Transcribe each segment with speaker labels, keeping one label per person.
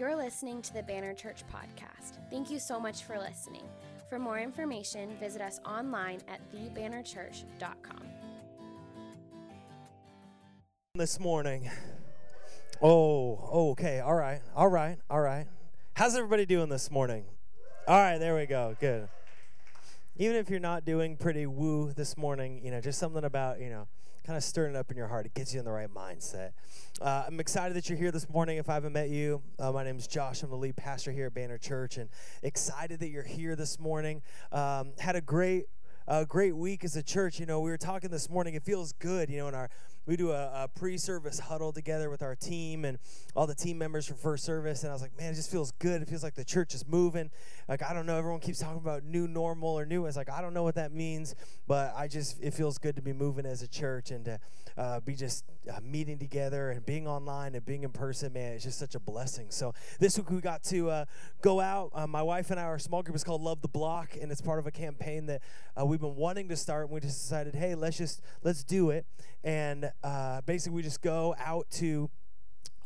Speaker 1: You're listening to the Banner Church podcast. Thank you so much for listening. For more information, visit us online at thebannerchurch.com.
Speaker 2: This morning. Oh, okay. All right. All right. All right. How's everybody doing this morning? All right, there we go. Good. Even if you're not doing pretty woo this morning, you know, just something about, you know, kind of stirring it up in your heart. It gets you in the right mindset. Uh, I'm excited that you're here this morning. If I haven't met you, uh, my name is Josh. I'm the lead pastor here at Banner Church, and excited that you're here this morning. Um, had a great a great week as a church. You know, we were talking this morning. It feels good, you know, in our we do a, a, pre-service huddle together with our team and all the team members for first service and i was like man it just feels good. It feels like the church is moving. Like i don't know everyone keeps talking about new normal or new it's like i don't know what that means but i just it feels good to be moving as a church and to uh, be just uh, meeting together and being online and being in person man it's just such a blessing. So this week we got to uh, go out. Uh, my wife and i our small group is called love the block and it's part of a campaign that uh, we've been wanting to start and we just decided hey let's just let's do it. And uh, basically we just go out to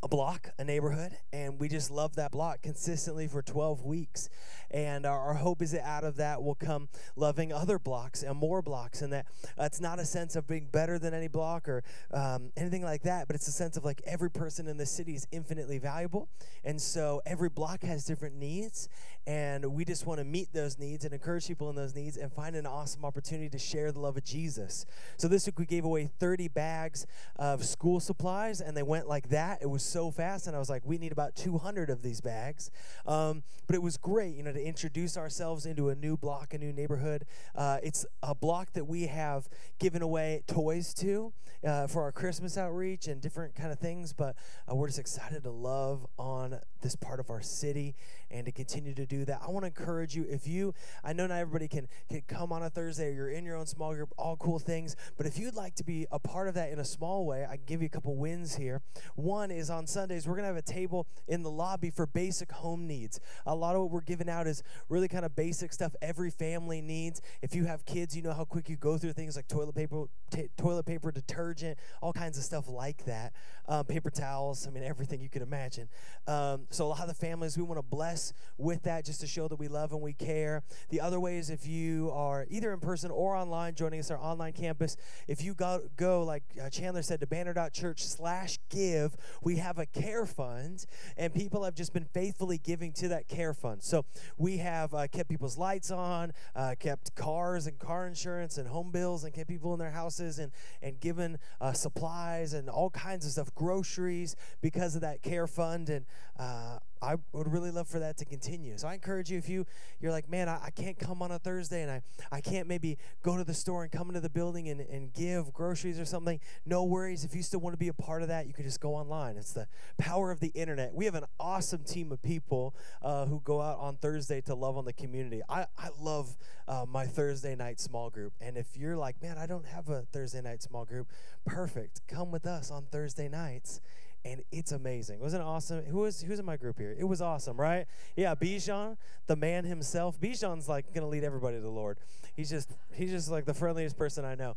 Speaker 2: a block, a neighborhood, and we just love that block consistently for 12 weeks. And our, hope is that out of that will come loving other blocks and more blocks, and that uh, it's not a sense of being better than any block or um, anything like that, but it's a sense of like every person in the city is infinitely valuable. And so every block has different needs, and we just want to meet those needs and encourage people in those needs and find an awesome opportunity to share the love of Jesus. So this week we gave away 30 bags of school supplies, and they went like that. It was so fast, and I was like, we need about 200 of these bags. Um, but it was great, you know, to introduce ourselves into a new block, a new neighborhood. Uh, it's a block that we have given away toys to uh, for our Christmas outreach and different kind of things. But uh, we're just excited to love on this part of our city and to continue to do that. I want to encourage you if you, I know not everybody can, can come on a Thursday or you're in your own small group, all cool things, but if you'd like to be a part of that in a small way, I can give you a couple wins here. One is on Sundays, we're going to have a table in the lobby for basic home needs. A lot of what we're giving out is really kind of basic stuff every family needs. If you have kids, you know how quick you go through things like toilet paper, t- toilet paper, detergent, all kinds of stuff like that. Um, paper towels, I mean, everything you could imagine. Um, so a lot of the families, we want to bless with that just to show that we love and we care. The other way is if you are either in person or online joining us our online campus, if you go, go like uh, Chandler said, to banner.church slash give, we have a care fund, and people have just been faithfully giving to that care fund. So we have uh, kept people's lights on, uh, kept cars and car insurance and home bills, and kept people in their houses and, and given uh, supplies and all kinds of stuff, groceries, because of that care fund. And uh, I would really love for that to continue. So I encourage you if you you're like, man, I, I, can't come on a Thursday and I, I can't maybe go to the store and come into the building and, and give groceries or something. No worries. If you still want to be a part of that, you can just go online. It's the power of the internet. We have an awesome team of people uh, who go out on Thursday to love on the community. I, I love uh, my Thursday night small group. And if you're like, man, I don't have a Thursday night small group, perfect. Come with us on Thursday nights and it's amazing. Wasn't it awesome? Who was who's in my group here? It was awesome, right? Yeah, Bijan, the man himself. Bijan's like gonna lead everybody to the Lord. He's just he's just like the friendliest person I know.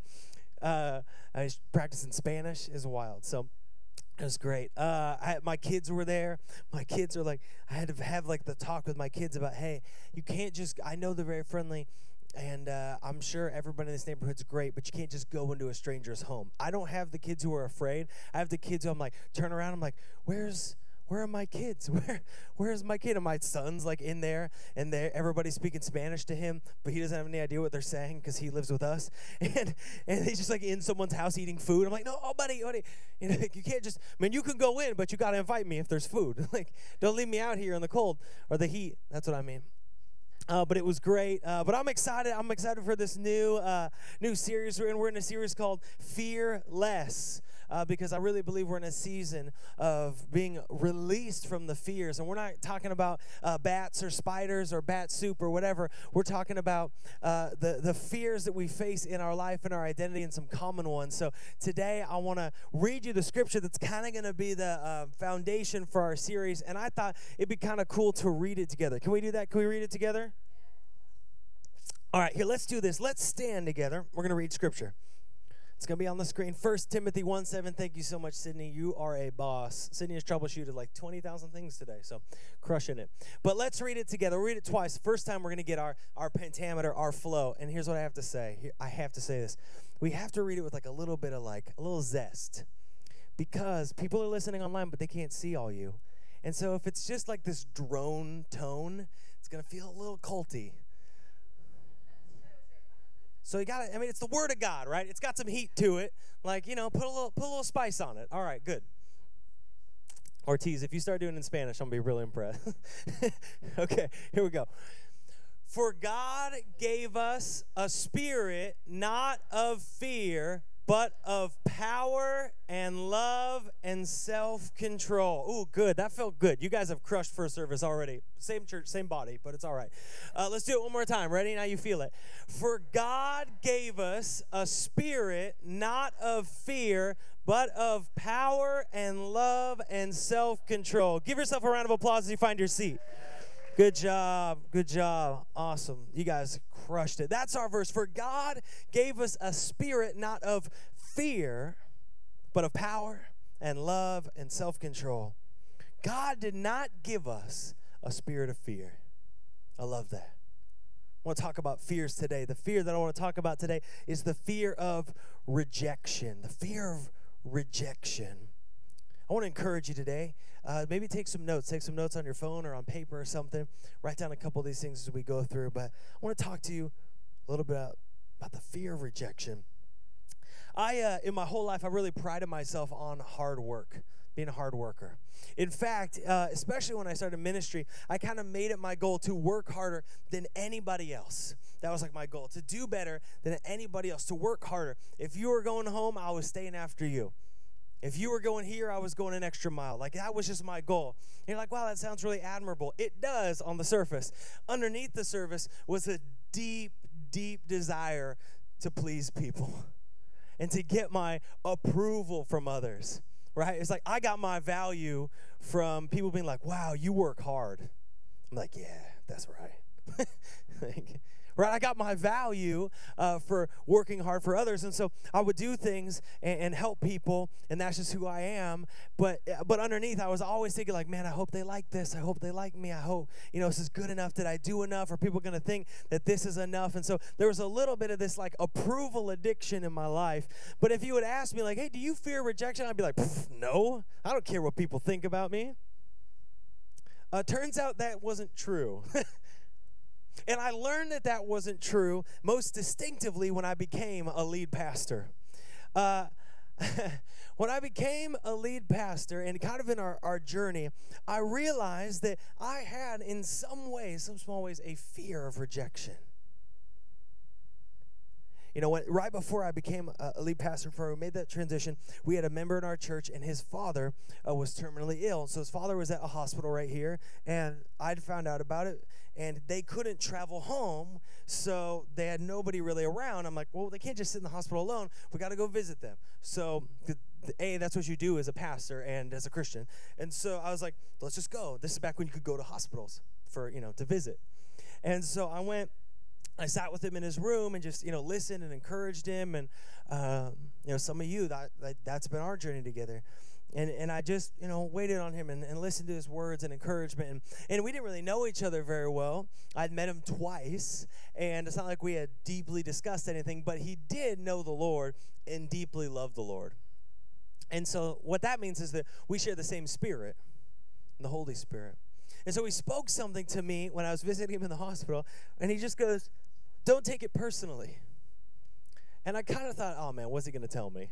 Speaker 2: Uh, he's practicing Spanish is wild. So it was great. Uh, I, my kids were there. My kids are like, I had to have like the talk with my kids about, hey, you can't just. I know they're very friendly and uh, I'm sure everybody in this neighborhood's great, but you can't just go into a stranger's home. I don't have the kids who are afraid. I have the kids who I'm like, turn around. I'm like, where's where are my kids? Where where's my kid? And my son's like in there, and there everybody's speaking Spanish to him, but he doesn't have any idea what they're saying because he lives with us. And and he's just like in someone's house eating food. I'm like, no, oh buddy, buddy, you know, you can't just. I mean, you can go in, but you got to invite me if there's food. like, don't leave me out here in the cold or the heat. That's what I mean. Uh, but it was great. Uh, but I'm excited. I'm excited for this new uh, new series we're in. We're in a series called Fear Less. Uh, because I really believe we're in a season of being released from the fears. And we're not talking about uh, bats or spiders or bat soup or whatever. We're talking about uh, the, the fears that we face in our life and our identity and some common ones. So today I want to read you the scripture that's kind of going to be the foundation for our series. And I thought it'd be kind of cool to read it together. Can we do that? Can we read it together? All right, here, let's do this. Let's stand together. We're going to read scripture. It's going to be on the screen. First Timothy 1 7. Thank you so much, Sydney. You are a boss. Sydney has troubleshooted like 20,000 things today, so crushing it. But let's read it together. We'll read it twice. First time, we're going to get our, our pentameter, our flow. And here's what I have to say. Here, I have to say this. We have to read it with like a little bit of like, a little zest. Because people are listening online, but they can't see all you. And so if it's just like this drone tone, it's going to feel a little culty. So you got to I mean it's the word of God, right? It's got some heat to it. Like, you know, put a little put a little spice on it. All right, good. Ortiz, if you start doing it in Spanish, I'm going to be really impressed. okay, here we go. For God gave us a spirit not of fear, but of power and love and self control. Ooh, good. That felt good. You guys have crushed first service already. Same church, same body, but it's all right. Uh, let's do it one more time. Ready? Now you feel it. For God gave us a spirit not of fear, but of power and love and self control. Give yourself a round of applause as you find your seat. Good job. Good job. Awesome. You guys crushed it. That's our verse. For God gave us a spirit not of fear, but of power and love and self control. God did not give us a spirit of fear. I love that. I want to talk about fears today. The fear that I want to talk about today is the fear of rejection. The fear of rejection. I want to encourage you today. Uh, maybe take some notes. Take some notes on your phone or on paper or something. Write down a couple of these things as we go through. But I want to talk to you a little bit about, about the fear of rejection. I, uh, in my whole life, I really prided myself on hard work, being a hard worker. In fact, uh, especially when I started ministry, I kind of made it my goal to work harder than anybody else. That was like my goal to do better than anybody else, to work harder. If you were going home, I was staying after you. If you were going here, I was going an extra mile. Like that was just my goal. And you're like, wow, that sounds really admirable. It does on the surface. Underneath the surface was a deep, deep desire to please people and to get my approval from others. Right? It's like I got my value from people being like, wow, you work hard. I'm like, yeah, that's right. like, right? I got my value uh, for working hard for others, and so I would do things and, and, help people, and that's just who I am. But uh, but underneath, I was always thinking like, man, I hope they like this. I hope they like me. I hope you know this is good enough. Did I do enough? Are people going to think that this is enough? And so there was a little bit of this like approval addiction in my life. But if you would ask me like, hey, do you fear rejection? I'd be like, no, I don't care what people think about me. Uh, turns out that wasn't true. And I learned that that wasn't true most distinctively when I became a lead pastor. Uh, when I became a lead pastor and kind of in our, our journey, I realized that I had, in some ways, some small ways, a fear of rejection. You know, when, right before I became a lead pastor for, we made that transition. We had a member in our church, and his father uh, was terminally ill. So his father was at a hospital right here, and I'd found out about it and they couldn't travel home, so they had nobody really around. I'm like, well, they can't just sit in the hospital alone. We got to go visit them. So, A, that's what you do as a pastor and as a Christian. And so I was like, let's just go. This is back when you could go to hospitals for, you know, to visit. And so I went I sat with him in his room and just you know listened and encouraged him and um, you know some of you that, that that's been our journey together and, and I just, you know, waited on him and, and listened to his words and encouragement. And, and we didn't really know each other very well. I'd met him twice, and it's not like we had deeply discussed anything, but he did know the Lord and deeply loved the Lord. And so what that means is that we share the same spirit, the Holy Spirit. And so he spoke something to me when I was visiting him in the hospital, and he just goes, Don't take it personally. And I kind of thought, oh man, what's he going to tell me?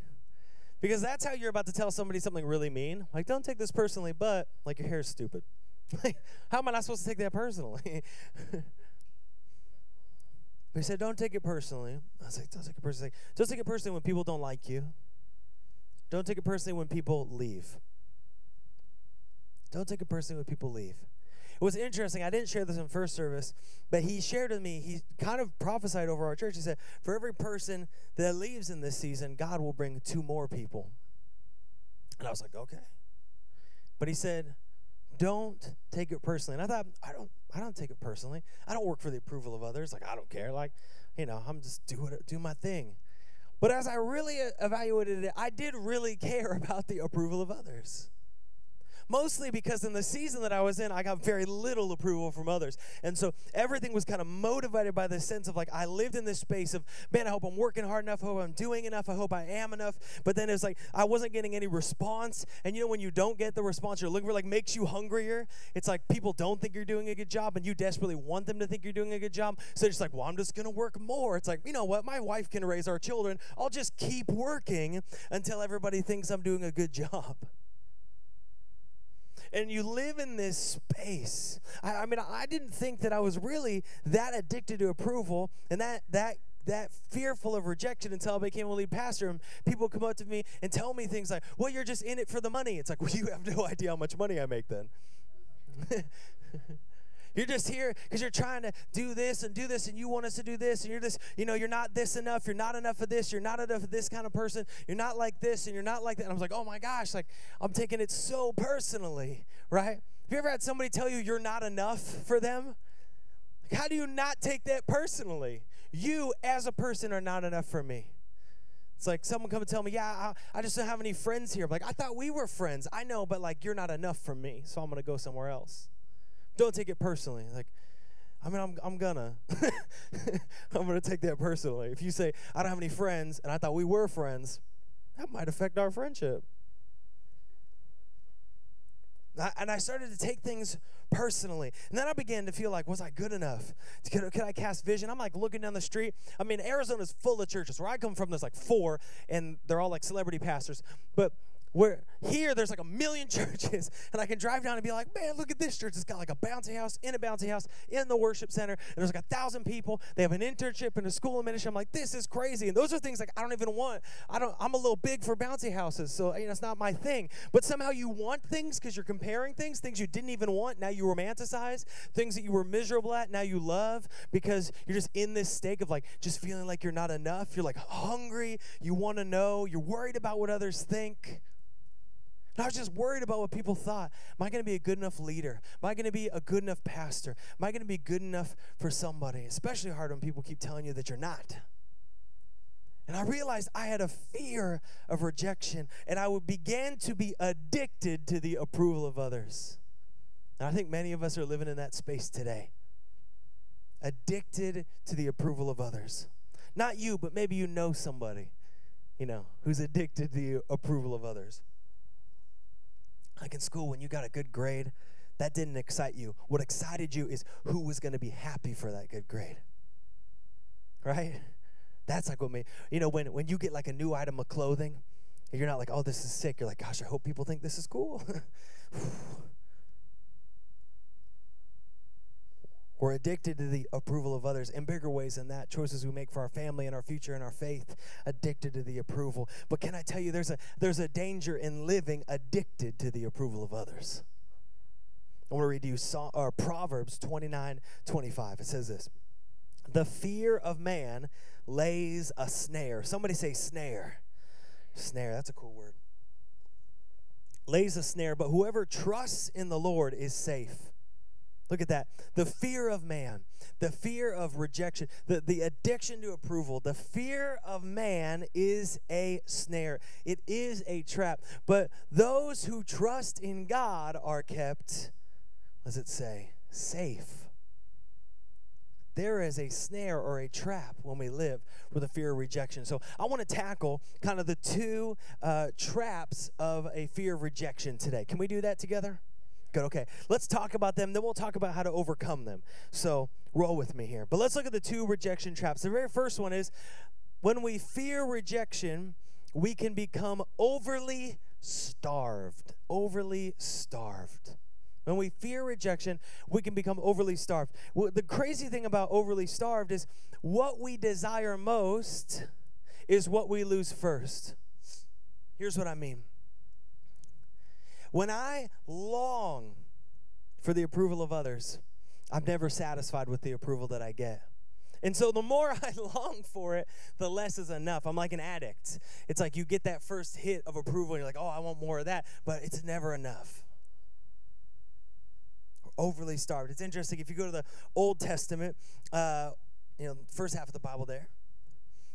Speaker 2: Because that's how you're about to tell somebody something really mean. Like, don't take this personally, but like your hair is stupid. Like, how am I not supposed to take that personally? but he said, don't take it personally. I was like, don't take it personally. Don't take it personally when people don't like you. Don't take it personally when people leave. Don't take it personally when people leave. It was interesting. I didn't share this in first service, but he shared with me, he kind of prophesied over our church. He said, For every person that leaves in this season, God will bring two more people. And I was like, Okay. But he said, Don't take it personally. And I thought, I don't I don't take it personally. I don't work for the approval of others. Like I don't care. Like, you know, I'm just doing it, do my thing. But as I really evaluated it, I did really care about the approval of others mostly because in the season that I was in, I got very little approval from others. And so everything was kind of motivated by the sense of like, I lived in this space of, man, I hope I'm working hard enough. I hope I'm doing enough. I hope I am enough. But then it's like, I wasn't getting any response. And you know, when you don't get the response you're looking for, like, makes you hungrier. It's like people don't think you're doing a good job and you desperately want them to think you're doing a good job. So it's like, well, I'm just going to work more. It's like, you know what? My wife can raise our children. I'll just keep working until everybody thinks I'm doing a good job and you live in this space. I, I mean, I didn't think that I was really that addicted to approval and that that that fearful of rejection until I became a lead pastor. And people come up to me and tell me things like, well, you're just in it for the money. It's like, well, you have no idea how much money I make then. You're just here because you're trying to do this and do this, and you want us to do this, and you're just, you know, you're not this enough. You're not enough of this. You're not enough of this kind of person. You're not like this, and you're not like that. And I was like, oh my gosh, like I'm taking it so personally, right? Have you ever had somebody tell you you're not enough for them? Like, how do you not take that personally? You, as a person, are not enough for me. It's like someone come and tell me, yeah, I, I just don't have any friends here. I'm like, I thought we were friends. I know, but like, you're not enough for me, so I'm going to go somewhere else. Don't take it personally. Like, I mean, I'm, I'm gonna. I'm gonna take that personally. If you say, I don't have any friends, and I thought we were friends, that might affect our friendship. And I started to take things personally. And then I began to feel like, was I good enough? Could, could I cast vision? I'm like looking down the street. I mean, Arizona's full of churches. Where I come from, there's like four, and they're all like celebrity pastors. But where here there's like a million churches, and I can drive down and be like, man, look at this church. It's got like a bouncy house in a bouncy house in the worship center, and there's like a thousand people. They have an internship and a school of ministry. I'm like, this is crazy. And those are things like I don't even want. I don't. I'm a little big for bouncy houses, so you know it's not my thing. But somehow you want things because you're comparing things, things you didn't even want. Now you romanticize things that you were miserable at. Now you love because you're just in this state of like just feeling like you're not enough. You're like hungry. You want to know. You're worried about what others think. And I was just worried about what people thought. Am I going to be a good enough leader? Am I going to be a good enough pastor? Am I going to be good enough for somebody? Especially hard when people keep telling you that you're not. And I realized I had a fear of rejection, and I would begin to be addicted to the approval of others. And I think many of us are living in that space today. Addicted to the approval of others. Not you, but maybe you know somebody, you know, who's addicted to the approval of others. Like in school, when you got a good grade, that didn't excite you. What excited you is who was going to be happy for that good grade. Right? That's like what made, you know, when, when you get like a new item of clothing, you're not like, oh, this is sick. You're like, gosh, I hope people think this is cool. We're addicted to the approval of others in bigger ways than that. Choices we make for our family and our future and our faith, addicted to the approval. But can I tell you, there's a, there's a danger in living addicted to the approval of others. I want to read you Psalm, or uh, Proverbs 29 25. It says this The fear of man lays a snare. Somebody say snare. Snare, that's a cool word. Lays a snare, but whoever trusts in the Lord is safe. Look at that. The fear of man, the fear of rejection, the, the addiction to approval, the fear of man is a snare. It is a trap. But those who trust in God are kept, what does it say? Safe. There is a snare or a trap when we live with a fear of rejection. So I want to tackle kind of the two uh, traps of a fear of rejection today. Can we do that together? Good, okay. Let's talk about them, then we'll talk about how to overcome them. So roll with me here. But let's look at the two rejection traps. The very first one is when we fear rejection, we can become overly starved. Overly starved. When we fear rejection, we can become overly starved. Well, the crazy thing about overly starved is what we desire most is what we lose first. Here's what I mean when I long for the approval of others, I'm never satisfied with the approval that I get. And so the more I long for it, the less is enough. I'm like an addict. It's like you get that first hit of approval and you're like, oh, I want more of that, but it's never enough. overly starved. It's interesting if you go to the Old Testament, uh, you know, first half of the Bible there,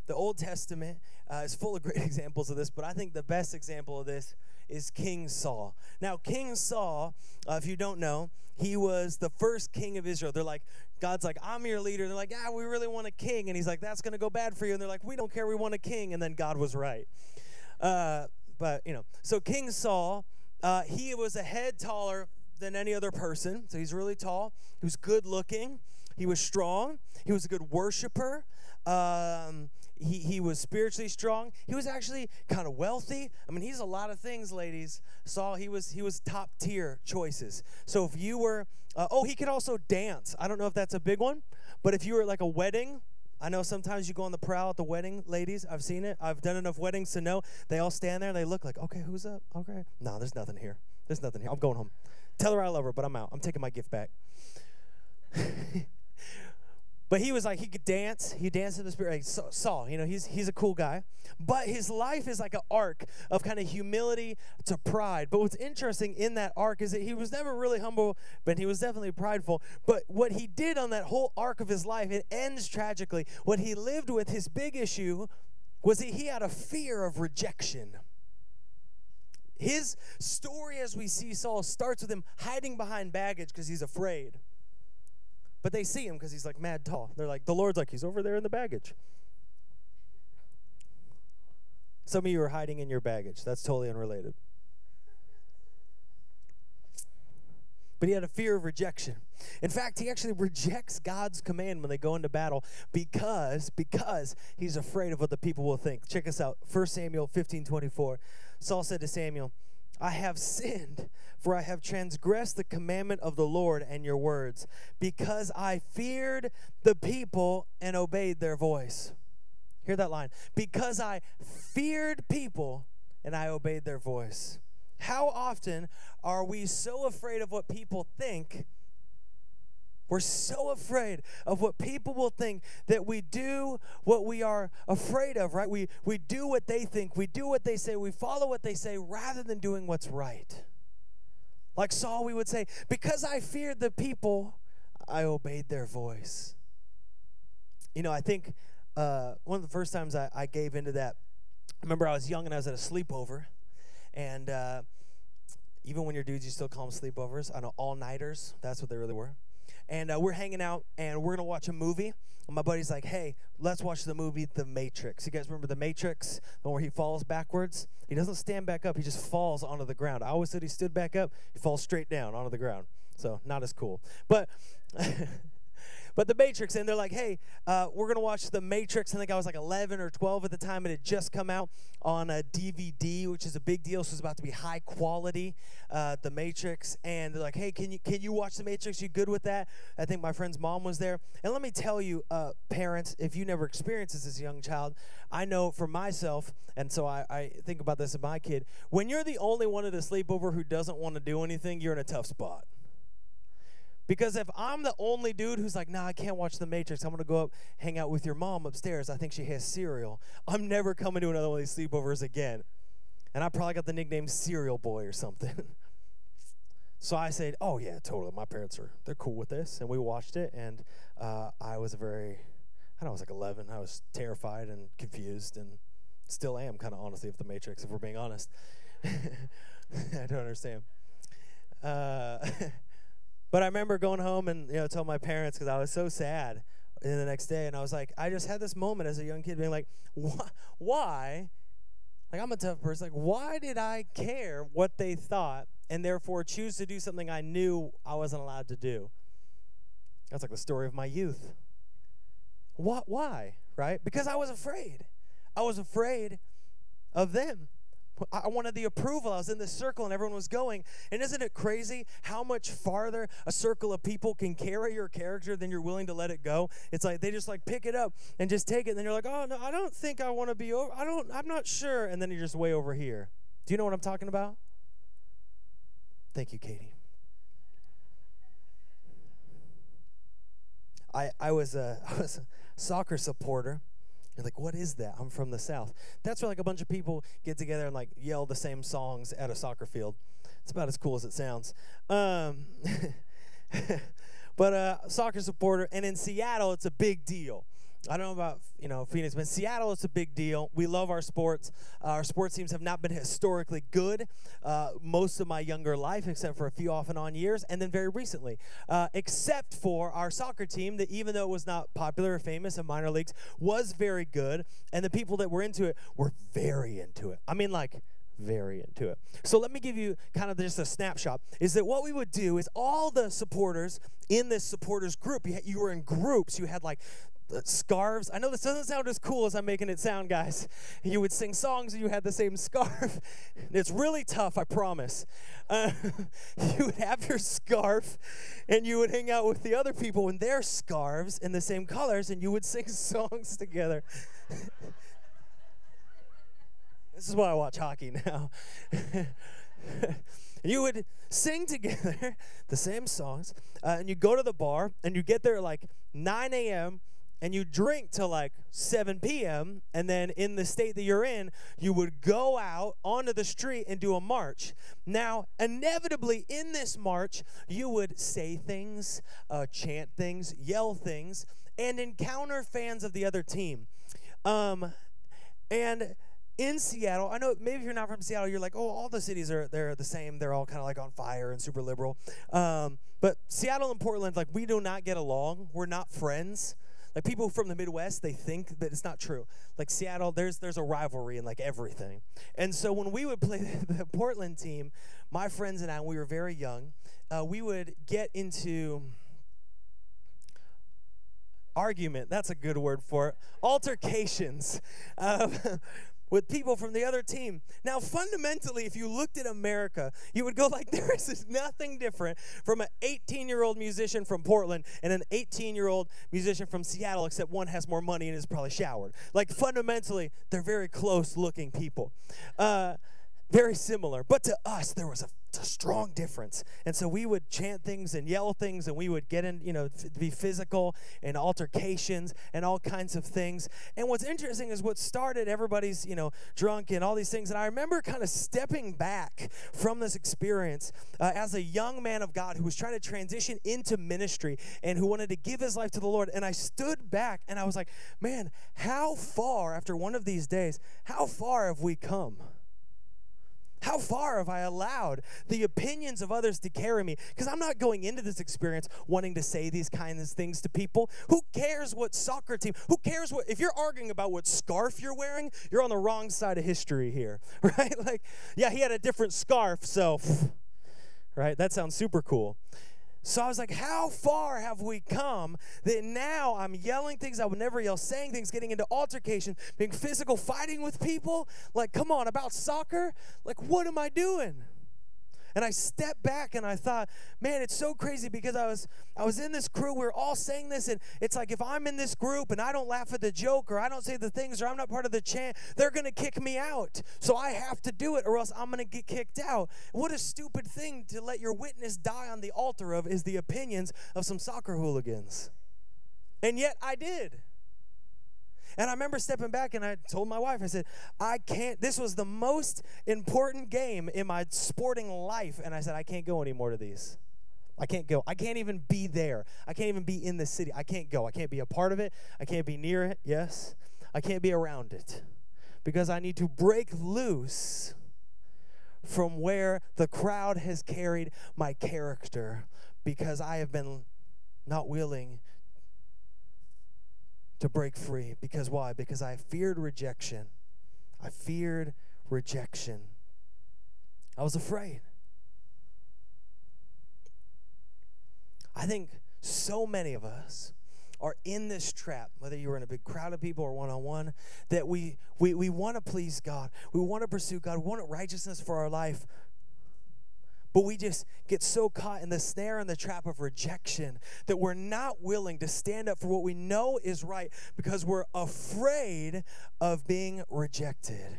Speaker 2: the Old Testament uh, is full of great examples of this, but I think the best example of this is King Saul. Now, King Saul, uh, if you don't know, he was the first king of Israel. They're like, God's like, I'm your leader. They're like, yeah, we really want a king. And he's like, that's going to go bad for you. And they're like, we don't care. We want a king. And then God was right. Uh, but, you know, so King Saul, uh, he was a head taller than any other person. So he's really tall. He was good looking. He was strong. He was a good worshiper. Um, he, he was spiritually strong. He was actually kind of wealthy. I mean, he's a lot of things, ladies. Saul, he was he was top tier choices. So if you were, uh, oh, he could also dance. I don't know if that's a big one, but if you were like a wedding, I know sometimes you go on the prowl at the wedding, ladies. I've seen it. I've done enough weddings to know they all stand there and they look like, okay, who's up? Okay, no, there's nothing here. There's nothing here. I'm going home. Tell her I love her, but I'm out. I'm taking my gift back. But he was like, he could dance. He danced in the spirit. Like Saul, you know, he's, he's a cool guy. But his life is like an arc of kind of humility to pride. But what's interesting in that arc is that he was never really humble, but he was definitely prideful. But what he did on that whole arc of his life, it ends tragically. What he lived with, his big issue, was that he had a fear of rejection. His story, as we see Saul, starts with him hiding behind baggage because he's afraid. But they see him because he's like mad tall. They're like, the Lord's like, he's over there in the baggage. Some of you are hiding in your baggage. That's totally unrelated. But he had a fear of rejection. In fact, he actually rejects God's command when they go into battle because because he's afraid of what the people will think. Check us out. 1 Samuel 15, 24. Saul said to Samuel, I have sinned, for I have transgressed the commandment of the Lord and your words, because I feared the people and obeyed their voice. Hear that line. Because I feared people and I obeyed their voice. How often are we so afraid of what people think we're so afraid of what people will think that we do what we are afraid of, right? We, we do what they think, we do what they say, we follow what they say rather than doing what's right. Like Saul, we would say, Because I feared the people, I obeyed their voice. You know, I think uh, one of the first times I, I, gave into that, I remember I was young and I was at a sleepover. And uh, even when you're dudes, you still call them sleepovers. I know all nighters, that's what they really were and uh, we're hanging out and we're gonna watch a movie. And my buddy's like, "Hey, let's watch the movie The Matrix." You guys remember The Matrix, the where he falls backwards? He doesn't stand back up; he just falls onto the ground. I always said he stood back up; he falls straight down onto the ground. So not as cool, but. But The Matrix, and they're like, hey, uh, we're going to watch The Matrix. I think I was like 11 or 12 at the time. It had just come out on a DVD, which is a big deal. So it's about to be high quality, uh, The Matrix. And they're like, hey, can you, can you watch The Matrix? You good with that? I think my friend's mom was there. And let me tell you, uh, parents, if you never experienced this as a young child, I know for myself, and so I, I think about this in my kid, when you're the only one at a sleepover who doesn't want to do anything, you're in a tough spot. Because if I'm the only dude who's like, nah, I can't watch The Matrix, I'm gonna go up, hang out with your mom upstairs. I think she has cereal. I'm never coming to another one of these sleepovers again. And I probably got the nickname Cereal Boy or something. so I said, oh yeah, totally. My parents are they're cool with this, and we watched it. And uh, I was very, I don't know I was like 11. I was terrified and confused, and still am kind of honestly of The Matrix, if we're being honest. I don't understand. Uh, But I remember going home and you know telling my parents because I was so sad. And the next day, and I was like, I just had this moment as a young kid being like, why? Like I'm a tough person. Like why did I care what they thought and therefore choose to do something I knew I wasn't allowed to do? That's like the story of my youth. What? Why? Right? Because I was afraid. I was afraid of them. I wanted the approval. I was in this circle and everyone was going. And isn't it crazy how much farther a circle of people can carry your character than you're willing to let it go? It's like they just like pick it up and just take it. And then you're like, oh, no, I don't think I want to be over. I don't, I'm not sure. And then you're just way over here. Do you know what I'm talking about? Thank you, Katie. I, I was a I was a soccer supporter you're like, what is that? I'm from the South. That's where like a bunch of people get together and like yell the same songs at a soccer field. It's about as cool as it sounds. Um, but a uh, soccer supporter, and in Seattle, it's a big deal. I don't know about you know Phoenix, but Seattle is a big deal. We love our sports. Uh, our sports teams have not been historically good uh, most of my younger life, except for a few off and on years, and then very recently, uh, except for our soccer team that even though it was not popular or famous in minor leagues, was very good, and the people that were into it were very into it. I mean, like very into it. So let me give you kind of just a snapshot. Is that what we would do is all the supporters in this supporters group, you, had, you were in groups, you had like scarves. I know this doesn't sound as cool as I'm making it sound, guys. You would sing songs and you had the same scarf. It's really tough, I promise. Uh, you would have your scarf and you would hang out with the other people in their scarves in the same colors and you would sing songs together. This is why I watch hockey now. you would sing together the same songs, uh, and you go to the bar, and you get there like 9 a.m., and you drink till like 7 p.m., and then in the state that you're in, you would go out onto the street and do a march. Now, inevitably, in this march, you would say things, uh, chant things, yell things, and encounter fans of the other team. Um, and in Seattle, I know maybe if you're not from Seattle, you're like, oh, all the cities are they're the same. They're all kind of like on fire and super liberal. Um, but Seattle and Portland, like we do not get along. We're not friends. Like people from the Midwest, they think that it's not true. Like Seattle, there's there's a rivalry in like everything. And so when we would play the, Portland team, my friends and I, we were very young, uh, we would get into argument. That's a good word for it. Altercations. Um, with people from the other team. Now, fundamentally, if you looked at America, you would go like, there is nothing different from an 18-year-old musician from Portland and an 18-year-old musician from Seattle, except one has more money and is probably showered. Like fundamentally, they're very close-looking people. Uh, very similar. But to us, there was a, a, strong difference. And so we would chant things and yell things, and we would get in, you know, be physical and altercations and all kinds of things. And what's interesting is what started everybody's, you know, drunk and all these things. And I remember kind of stepping back from this experience uh, as a young man of God who was trying to transition into ministry and who wanted to give his life to the Lord. And I stood back and I was like, man, how far after one of these days, how far have we come? How far have I allowed the opinions of others to carry me? Because I'm not going into this experience wanting to say these kinds of things to people. Who cares what soccer team? Who cares what? If you're arguing about what scarf you're wearing, you're on the wrong side of history here, right? Like, yeah, he had a different scarf, so, right? That sounds super cool. So I was like, how far have we come that now I'm yelling things I would never yell, saying things, getting into altercation, being physical, fighting with people? Like, come on, about soccer? Like, what am I doing? And I stepped back and I thought, man, it's so crazy because I was I was in this crew, we are all saying this, and it's like if I'm in this group and I don't laugh at the joke or I don't say the things or I'm not part of the chant, they're gonna kick me out. So I have to do it or else I'm gonna get kicked out. What a stupid thing to let your witness die on the altar of is the opinions of some soccer hooligans. And yet I did. And I remember stepping back and I told my wife, I said, I can't, this was the most important game in my sporting life. And I said, I can't go anymore to these. I can't go. I can't even be there. I can't even be in the city. I can't go. I can't be a part of it. I can't be near it. Yes. I can't be around it because I need to break loose from where the crowd has carried my character because I have been not willing to break free. Because why? Because I feared rejection. I feared rejection. I was afraid. I think so many of us are in this trap, whether you're in a big crowd of people or one on one, that we, we, we want to please God. We want to pursue God. We want righteousness for our life. But we just get so caught in the snare and the trap of rejection that we're not willing to stand up for what we know is right because we're afraid of being rejected.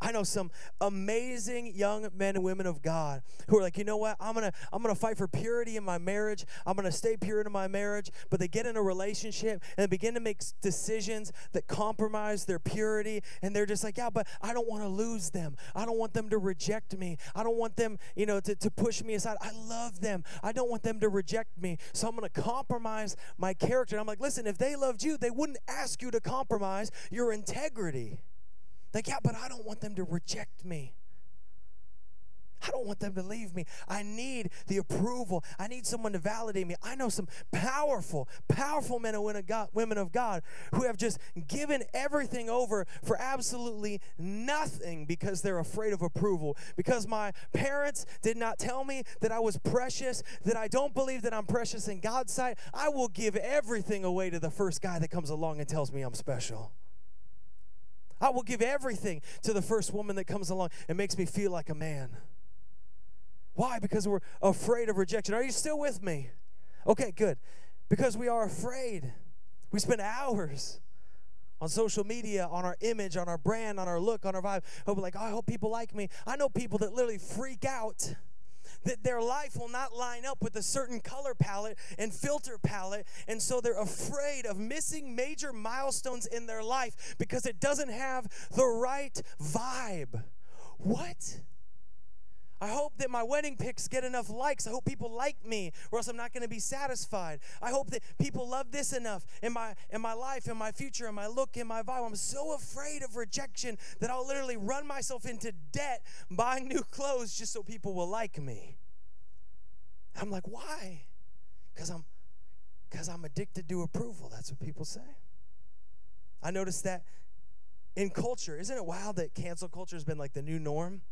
Speaker 2: I know some amazing young men and women of God who are like, you know what? I'm gonna I'm gonna fight for purity in my marriage. I'm gonna stay pure in my marriage. But they get in a relationship and they begin to make decisions that compromise their purity, and they're just like, yeah, but I don't want to lose them. I don't want them to reject me. I don't want them, you know, to, to push me aside. I love them. I don't want them to reject me. So I'm gonna compromise my character. And I'm like, listen, if they loved you, they wouldn't ask you to compromise your integrity. Like, yeah, but I don't want them to reject me. I don't want them to leave me. I need the approval. I need someone to validate me. I know some powerful, powerful men and women of God who have just given everything over for absolutely nothing because they're afraid of approval. Because my parents did not tell me that I was precious, that I don't believe that I'm precious in God's sight. I will give everything away to the first guy that comes along and tells me I'm special. I will give everything to the first woman that comes along and makes me feel like a man. Why? Because we're afraid of rejection. Are you still with me? Okay, good. Because we are afraid. We spend hours on social media, on our image, on our brand, on our look, on our vibe. Hope like, oh, I hope people like me. I know people that literally freak out that their life will not line up with a certain color palette and filter palette. And so they're afraid of missing major milestones in their life because it doesn't have the right vibe. What? I hope that my wedding pics get enough likes. I hope people like me, or else I'm not going to be satisfied. I hope that people love this enough in my in my life, in my future, in my look, in my vibe. I'm so afraid of rejection that I'll literally run myself into debt buying new clothes just so people will like me. I'm like, why? Because I'm because I'm addicted to approval. That's what people say. I noticed that in culture. Isn't it wild that cancel culture has been like the new norm?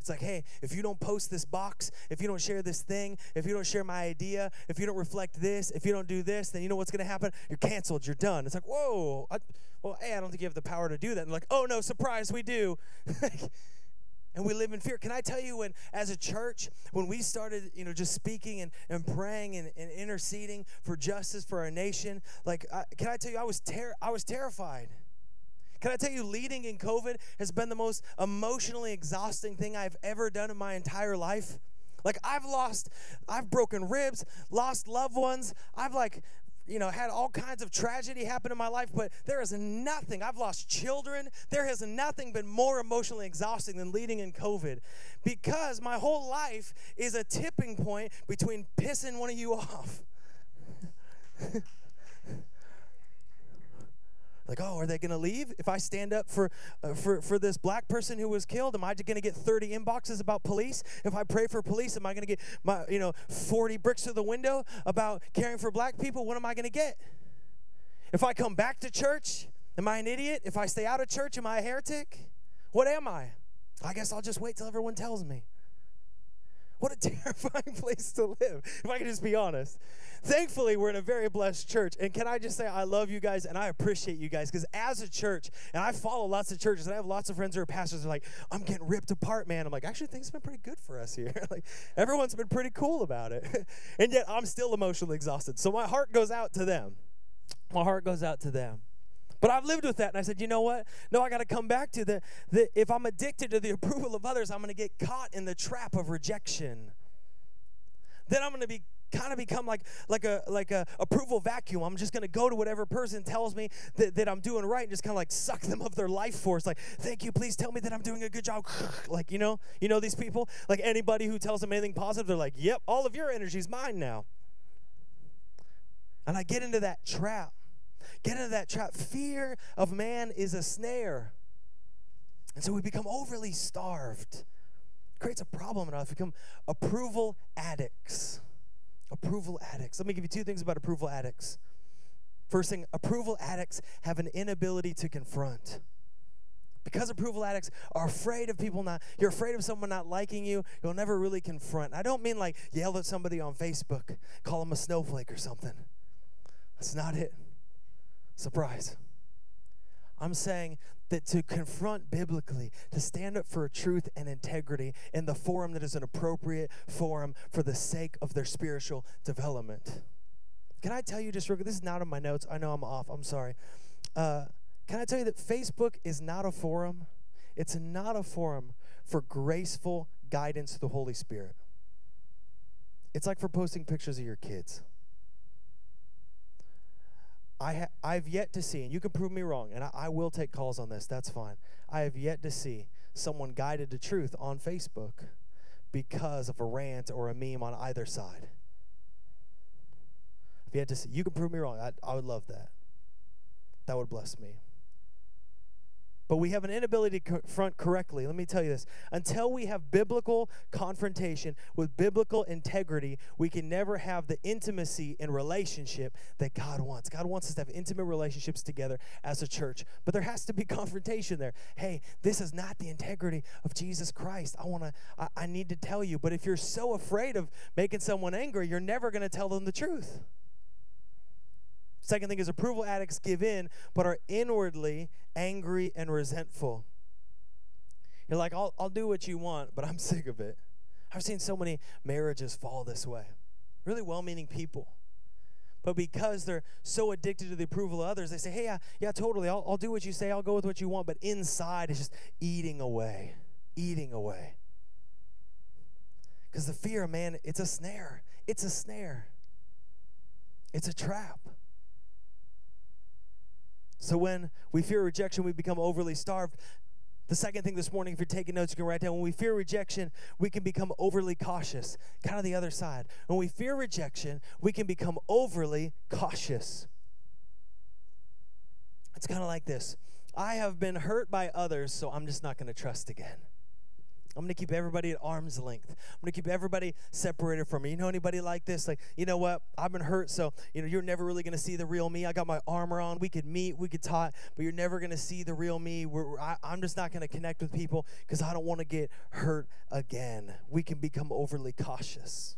Speaker 2: It's like, hey, if you don't post this box, if you don't share this thing, if you don't share my idea, if you don't reflect this, if you don't do this, then you know what's going to happen? You're canceled. You're done. It's like, whoa. I, well, hey, I don't think you have the power to do that. And like, oh no, surprise, we do. and we live in fear. Can I tell you when, as a church, when we started, you know, just speaking and, and praying and, and interceding for justice for our nation, like, I, can I tell you, I was ter- I was terrified. Can I tell you, leading in COVID has been the most emotionally exhausting thing I've ever done in my entire life. Like, I've lost, I've broken ribs, lost loved ones. I've like, you know, had all kinds of tragedy happen in my life, but there is nothing. I've lost children. There has nothing been more emotionally exhausting than leading in COVID because my whole life is a tipping point between pissing one of you off. Like, oh, are they going to leave? If I stand up for, uh, for, for this black person who was killed, am I going to get 30 inboxes about police? If I pray for police, am I going to get my, you know, 40 bricks to the window about caring for black people? What am I going to get? If I come back to church, am I an idiot? If I stay out of church, am I a heretic? What am I? I guess I'll just wait till everyone tells me. What a terrifying place to live, if I can just be honest. Thankfully, we're in a very blessed church. And can I just say, I love you guys and I appreciate you guys because as a church, and I follow lots of churches, and I have lots of friends who are pastors who are like, I'm getting ripped apart, man. I'm like, actually, things have been pretty good for us here. like, everyone's been pretty cool about it. and yet, I'm still emotionally exhausted. So my heart goes out to them. My heart goes out to them. But I've lived with that, and I said, you know what? No, I got to come back to the if I'm addicted to the approval of others, I'm going to get caught in the trap of rejection. Then I'm going to be kind of become like like a like a approval vacuum. I'm just gonna go to whatever person tells me that, that I'm doing right and just kind of like suck them of their life force. Like, thank you, please tell me that I'm doing a good job. like, you know, you know these people? Like anybody who tells them anything positive, they're like, yep, all of your energy is mine now. And I get into that trap. Get into that trap. Fear of man is a snare. And so we become overly starved. It creates a problem in us. We become approval addicts. Approval addicts. Let me give you two things about approval addicts. First thing, approval addicts have an inability to confront. Because approval addicts are afraid of people not, you're afraid of someone not liking you, you'll never really confront. I don't mean like yell at somebody on Facebook, call them a snowflake or something. That's not it. Surprise. I'm saying that to confront biblically, to stand up for truth and integrity in the forum that is an appropriate forum for the sake of their spiritual development. Can I tell you just real quick? This is not in my notes. I know I'm off. I'm sorry. Uh, can I tell you that Facebook is not a forum it's not a forum for graceful guidance to the Holy Spirit. It's like for posting pictures of your kids. I ha- I've yet to see, and you can prove me wrong, and I, I will take calls on this, that's fine. I have yet to see someone guided to truth on Facebook because of a rant or a meme on either side. I've yet to see, you can prove me wrong. I, I would love that. That would bless me but we have an inability to confront correctly. Let me tell you this until we have biblical confrontation with biblical integrity, we can never have the intimacy and relationship that God wants. God wants us to have intimate relationships together as a church, but there has to be confrontation there. Hey, this is not the integrity of Jesus Christ. I want to, I, I need to tell you, but if you're so afraid of making someone angry, you're never going to tell them the truth. Second thing is approval addicts give in, but are inwardly angry and resentful. You're like, I'll, I'll do what you want, but I'm sick of it. I've seen so many marriages fall this way. Really well meaning people. But because they're so addicted to the approval of others, they say, hey, yeah, yeah totally, I'll, I'll do what you say, I'll go with what you want. But inside, it's just eating away, eating away. Because the fear man, it's a snare. It's a snare. It's a trap. So when we fear rejection, we become overly starved. The second thing this morning, if you're taking notes, you can write down when we fear rejection, we can become overly cautious. Kind of the other side. When we fear rejection, we can become overly cautious. It's kind of like this I have been hurt by others, so I'm just not going to trust again. I'm to keep everybody at arm's length. I'm to keep everybody separated from me. You know anybody like this? Like, you know what? I've been hurt, so, you know, you're never really to see the real me. I got my armor on. We could meet, we could talk, but you're never to see the real me. We're, I, I'm just not to connect with people because I don't want to get hurt again. We can become overly cautious.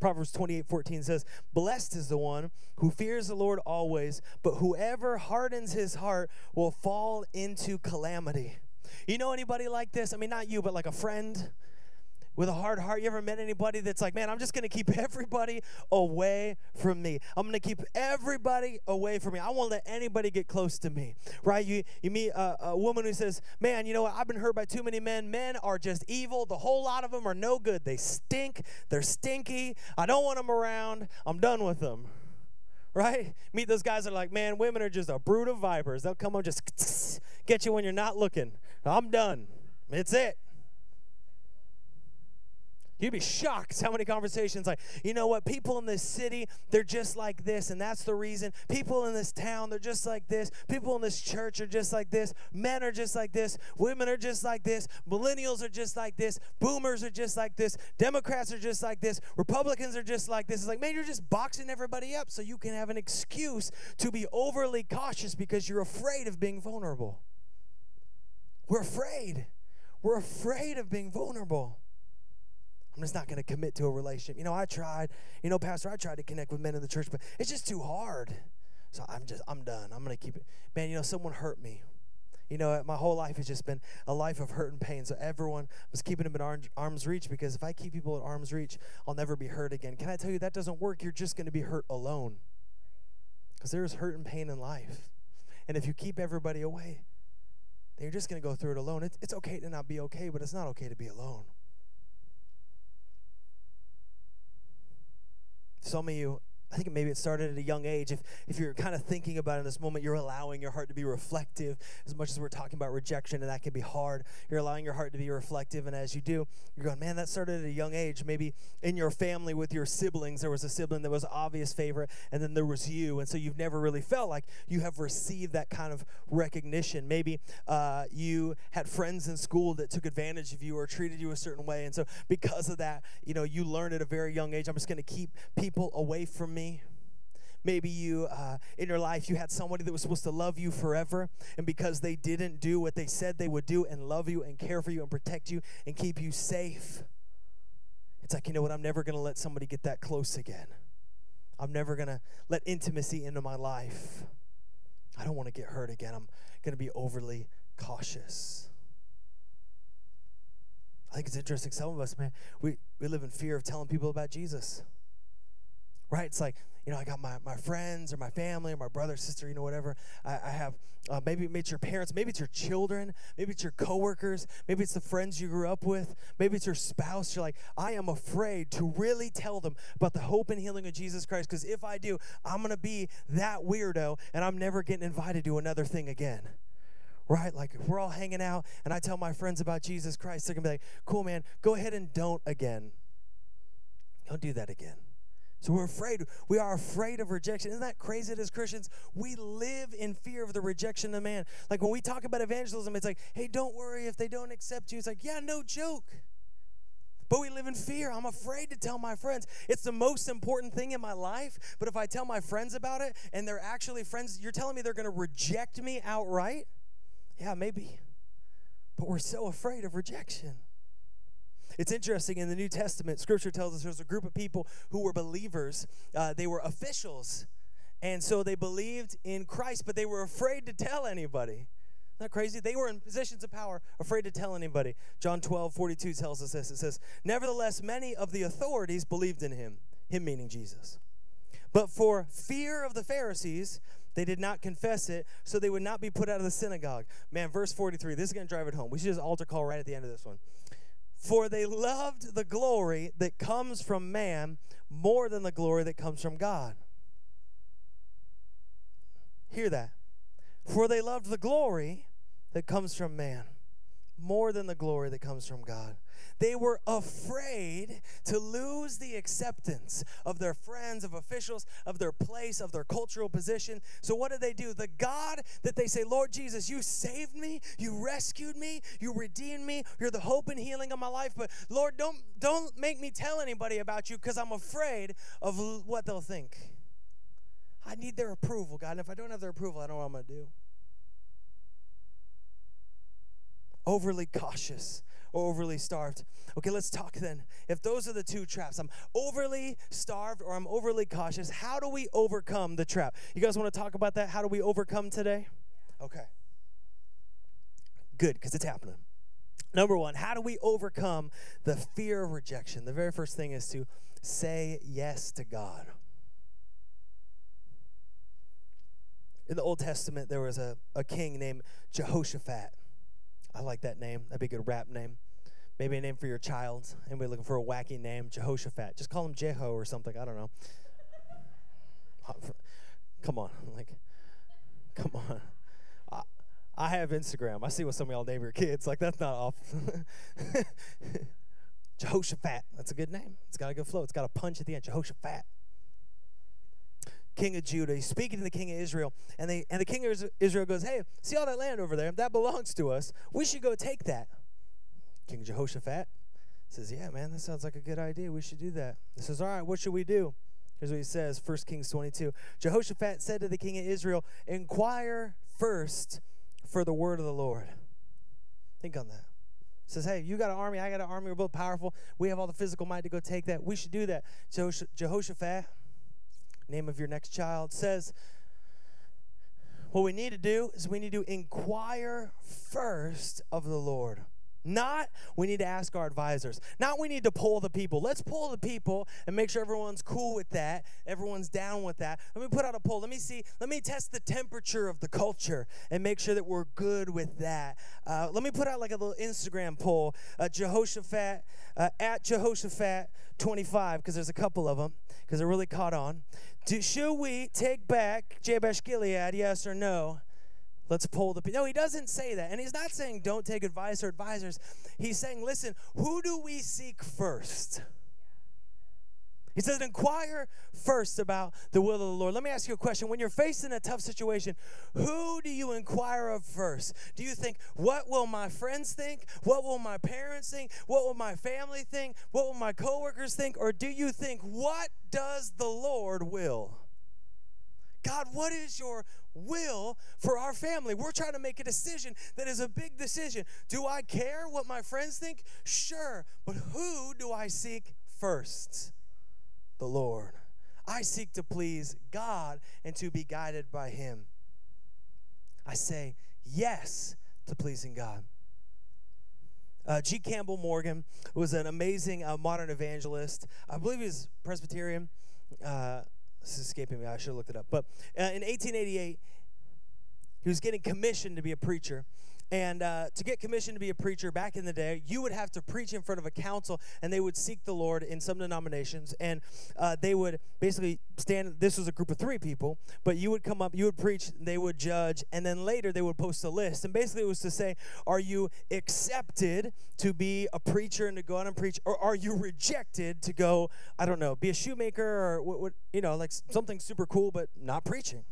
Speaker 2: Proverbs 28 14 says, Blessed is the one who fears the Lord always, but whoever hardens his heart will fall into calamity. You know anybody like this? I mean, not you, but like a friend with a hard heart. You ever met anybody that's like, man, I'm just going to keep everybody away from me. I'm going to keep everybody away from me. I won't let anybody get close to me, right? You, you meet a, a woman who says, man, you know what? I've been hurt by too many men. Men are just evil. The whole lot of them are no good. They stink. They're stinky. I don't want them around. I'm done with them right? Meet those guys that are like, man, women are just a brood of vipers. They'll come and just get you when you're not looking. I'm done. It's it. You'd be shocked how many conversations like, you know what, people in this city, they're just like this, and that's the reason. People in this town, they're just like this. People in this church are just like this. Men are just like this. Women are just like this. Millennials are just like this. Boomers are just like this. Democrats are just like this. Republicans are just like this. It's like, man, you're just boxing everybody up so you can have an excuse to be overly cautious because you're afraid of being vulnerable. We're afraid. We're afraid of being vulnerable. I'm just not going to commit to a relationship. You know, I tried, you know, Pastor, I tried to connect with men in the church, but it's just too hard. So I'm just, I'm done. I'm going to keep it. Man, you know, someone hurt me. You know, my whole life has just been a life of hurt and pain. So everyone was keeping them at arm's reach because if I keep people at arm's reach, I'll never be hurt again. Can I tell you that doesn't work? You're just going to be hurt alone because there's hurt and pain in life. And if you keep everybody away, then you're just going to go through it alone. It's, it's okay to not be okay, but it's not okay to be alone. Some of you I think maybe it started at a young age. If, if you're kind of thinking about it in this moment, you're allowing your heart to be reflective as much as we're talking about rejection, and that can be hard. You're allowing your heart to be reflective, and as you do, you're going, man, that started at a young age. Maybe in your family with your siblings, there was a sibling that was obvious favorite, and then there was you, and so you've never really felt like you have received that kind of recognition. Maybe uh, you had friends in school that took advantage of you or treated you a certain way, and so because of that, you know, you learn at a very young age, I'm just going to keep people away from me me. Maybe you, uh, in your life, you had somebody that was supposed to love you forever, and because they didn't do what they said they would do and love you and care for you and protect you and keep you safe, it's like, you know what? I'm never going to let somebody get that close again. I'm never going to let intimacy into my life. I don't want to get hurt again. I'm going to be overly cautious. I think it's interesting. Some of us, man, we, we live in fear of telling people about Jesus. Right? It's like, you know, I got my, my friends or my family or my brother, sister, you know, whatever. I, I have, uh, maybe, maybe it's your parents, maybe it's your children, maybe it's your coworkers, maybe it's the friends you grew up with, maybe it's your spouse. You're like, I am afraid to really tell them about the hope and healing of Jesus Christ because if I do, I'm going to be that weirdo and I'm never getting invited to another thing again right? Like we're all hanging out and I tell my friends about Jesus Christ, they're gonna be like, cool, man, go ahead and don't again. Don't do that again. So we're afraid. We are afraid of rejection. Isn't that crazy that as Christians, we live in fear of the rejection of man? Like when we talk about evangelism, it's like, hey, don't worry if they don't accept you. It's like, yeah, no joke. But we live in fear. I'm afraid to tell my friends. It's the most important thing in my life. But if I tell my friends about it and they're actually friends, you're telling me they're going to reject me outright? Yeah, maybe. But we're so afraid of rejection. It's interesting in the New Testament, scripture tells us there's a group of people who were believers, uh, they were officials. And so they believed in Christ, but they were afraid to tell anybody. Isn't crazy? They were in positions of power, afraid to tell anybody. John 12, 42 tells us this. It says, Nevertheless, many of the authorities believed in him, him meaning Jesus. But for fear of the Pharisees, they did not confess it, so they would not be put out of the synagogue. Man, verse 43, this is going to drive it home. We should just altar call right at the end of this one. For they loved the glory that comes from man more than the glory that comes from God. Hear that. For they loved the glory that comes from man more than the glory that comes from God. They were afraid to lose the acceptance of their friends, of officials, of their place, of their cultural position. So, what did they do? The God that they say, Lord Jesus, you saved me, you rescued me, you redeemed me, you're the hope and healing of my life. But, Lord, don't, don't make me tell anybody about you because I'm afraid of what they'll think. I need their approval, God. And if I don't have their approval, I don't know what I'm going to do. Overly cautious or overly starved. Okay, let's talk then. If those are the two traps, I'm overly starved or I'm overly cautious, how do we overcome the trap? You guys want to talk about that? How do we overcome today? Okay. Good, because it's happening. Number one, how do we overcome the fear of rejection? The very first thing is to say yes to God. In the Old Testament, there was a, a king named Jehoshaphat. I like that name. That'd be a good rap name. Maybe a name for your child. Anybody looking for a wacky name? Jehoshaphat. Just call him Jeho or something. I don't know. Come on. Like, come on. I, have Instagram. I see what some of y'all name your kids. Like, that's not off. Jehoshaphat. That's a good name. It's got a good flow. It's got a punch at the end. Jehoshaphat king of Judah. He's speaking to the king of Israel. And, they, and the king of Israel goes, Hey, see all that land over there? That belongs to us. We should go take that. King Jehoshaphat says, Yeah, man, that sounds like a good idea. We should do that. He says, All right, what should we do? Here's what he says 1 Kings 22. Jehoshaphat said to the king of Israel, Inquire first for the word of the Lord. Think on that. Says, hey, you got an army, I got an army, we're both powerful. We have all the physical might to go take that. We should do that. Jehoshaphat name of your next child, says, what we need to do is we need to inquire first of the Lord. Not we need to ask our advisors. Not we need to pull the people. Let's pull the people and make sure everyone's cool with that. Everyone's down with that. Let me put out a poll. Let me see. Let me test the temperature of the culture and make sure that we're good with that. Uh, let me put out like a little Instagram poll. Uh, Jehoshaphat uh, at Jehoshaphat 25 because there's a couple of them because they're really caught on. Do, should we take back Jabesh Gilead? Yes or no? Let's pull the. No, he doesn't say that. And he's not saying don't take advice or advisors. He's saying, listen, who do we seek first? He says, inquire first about the will of the Lord. Let me ask you a question. When you're facing a tough situation, who do you inquire of first? Do you think, what will my friends think? What will my parents think? What will my family think? What will my coworkers think? Or do you think, what does the Lord will? God, what is your will for our family? We're trying to make a decision that is a big decision. Do I care what my friends think? Sure. But who do I seek first? The Lord. I seek to please God and to be guided by Him. I say yes to pleasing God. Uh, G. Campbell Morgan was an amazing uh, modern evangelist. I believe he was Presbyterian. Uh, this is escaping me. I should have looked it up. But uh, in 1888, he was getting commissioned to be a preacher. And uh, to get commissioned to be a preacher back in the day, you would have to preach in front of a council, and they would seek the Lord in some denominations. And uh, they would basically stand. This was a group of three people, but you would come up, you would preach, they would judge, and then later they would post a list. And basically, it was to say, are you accepted to be a preacher and to go out and preach, or are you rejected to go, I don't know, be a shoemaker or what, what you know, like something super cool, but not preaching?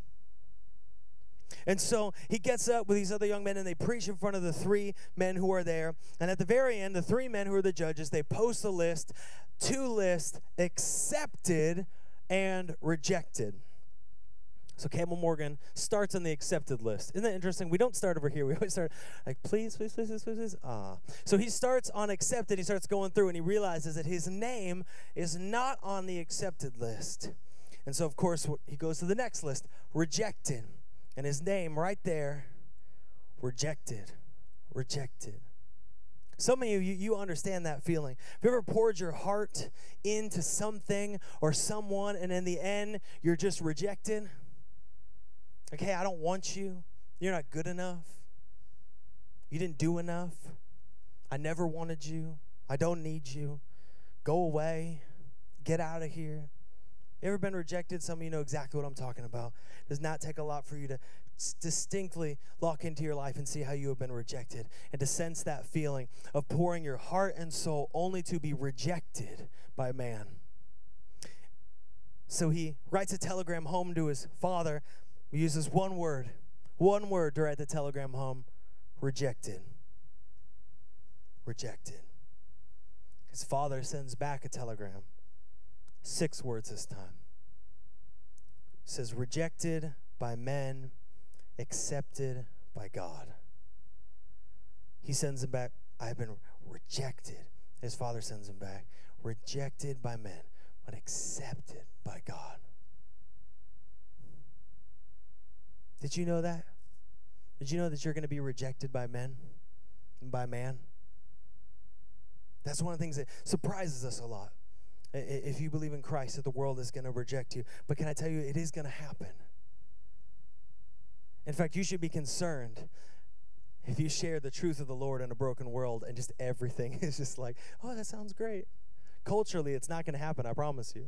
Speaker 2: And so he gets up with these other young men and they preach in front of the three men who are there. And at the very end, the three men who are the judges, they post a list, two lists accepted and rejected. So Campbell Morgan starts on the accepted list. Isn't that interesting? We don't start over here. We always start like, please, please, please, please, please, please. Ah. So he starts on accepted. He starts going through and he realizes that his name is not on the accepted list. And so, of course, he goes to the next list rejected and his name right there rejected rejected some of you, you, you understand that feeling. Have you ever poured your heart into something or someone, and in the end, you're just rejected? Like, hey, I don't want you. You're not good enough. You didn't do enough. I never wanted you. I don't need you. Go away. Get out of here. You ever been rejected? Some of you know exactly what I'm talking about. It does not take a lot for you to distinctly lock into your life and see how you have been rejected and to sense that feeling of pouring your heart and soul only to be rejected by man. So he writes a telegram home to his father. He uses one word, one word to write the telegram home rejected. Rejected. His father sends back a telegram. Six words this time. It says, rejected by men, accepted by God. He sends him back. I have been rejected. His father sends him back. Rejected by men, but accepted by God. Did you know that? Did you know that you're going to be rejected by men and by man? That's one of the things that surprises us a lot if you believe in Christ, that the world is going to reject you. But can I tell you, it is going to happen. In fact, you should be concerned if you share the truth of the Lord in a broken world and just everything is just like, oh, that sounds great. Culturally, it's not going to happen, I promise you.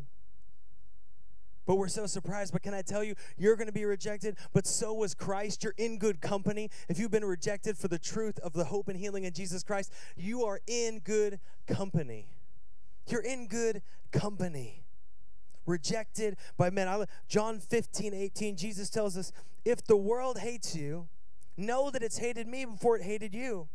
Speaker 2: But we're so surprised. But can I tell you, you're going to be rejected, but so was Christ. You're in good company. If you've been rejected for the truth of the hope and healing in Jesus Christ, you are in good company. You're in good company. Rejected by men. I, John 15, 18, Jesus tells us, if the world hates you, know that it's hated me before it hated you.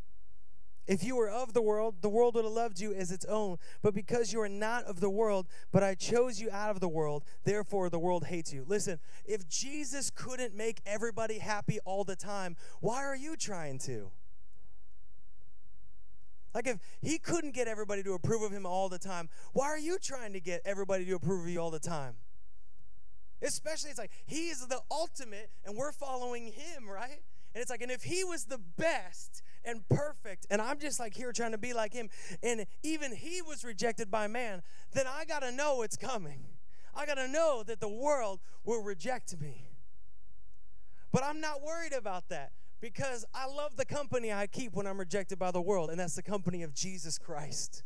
Speaker 2: If you were of the world, the world would have loved you as its own. But because you are not of the world, but I chose you out of the world, therefore the world hates you. Listen, if Jesus couldn't make everybody happy all the time, why are you trying to? Like if he couldn't get everybody to approve of him all the time, why are you trying to get everybody to approve of you all the time? Especially, it's like he is the ultimate and we're following him, right? And it's like, and if he was the best and perfect, and I'm just like here trying to be like him, and even he was rejected by man, then I gotta know it's coming. I gotta know that the world will reject me. But I'm not worried about that because I love the company I keep when I'm rejected by the world, and that's the company of Jesus Christ.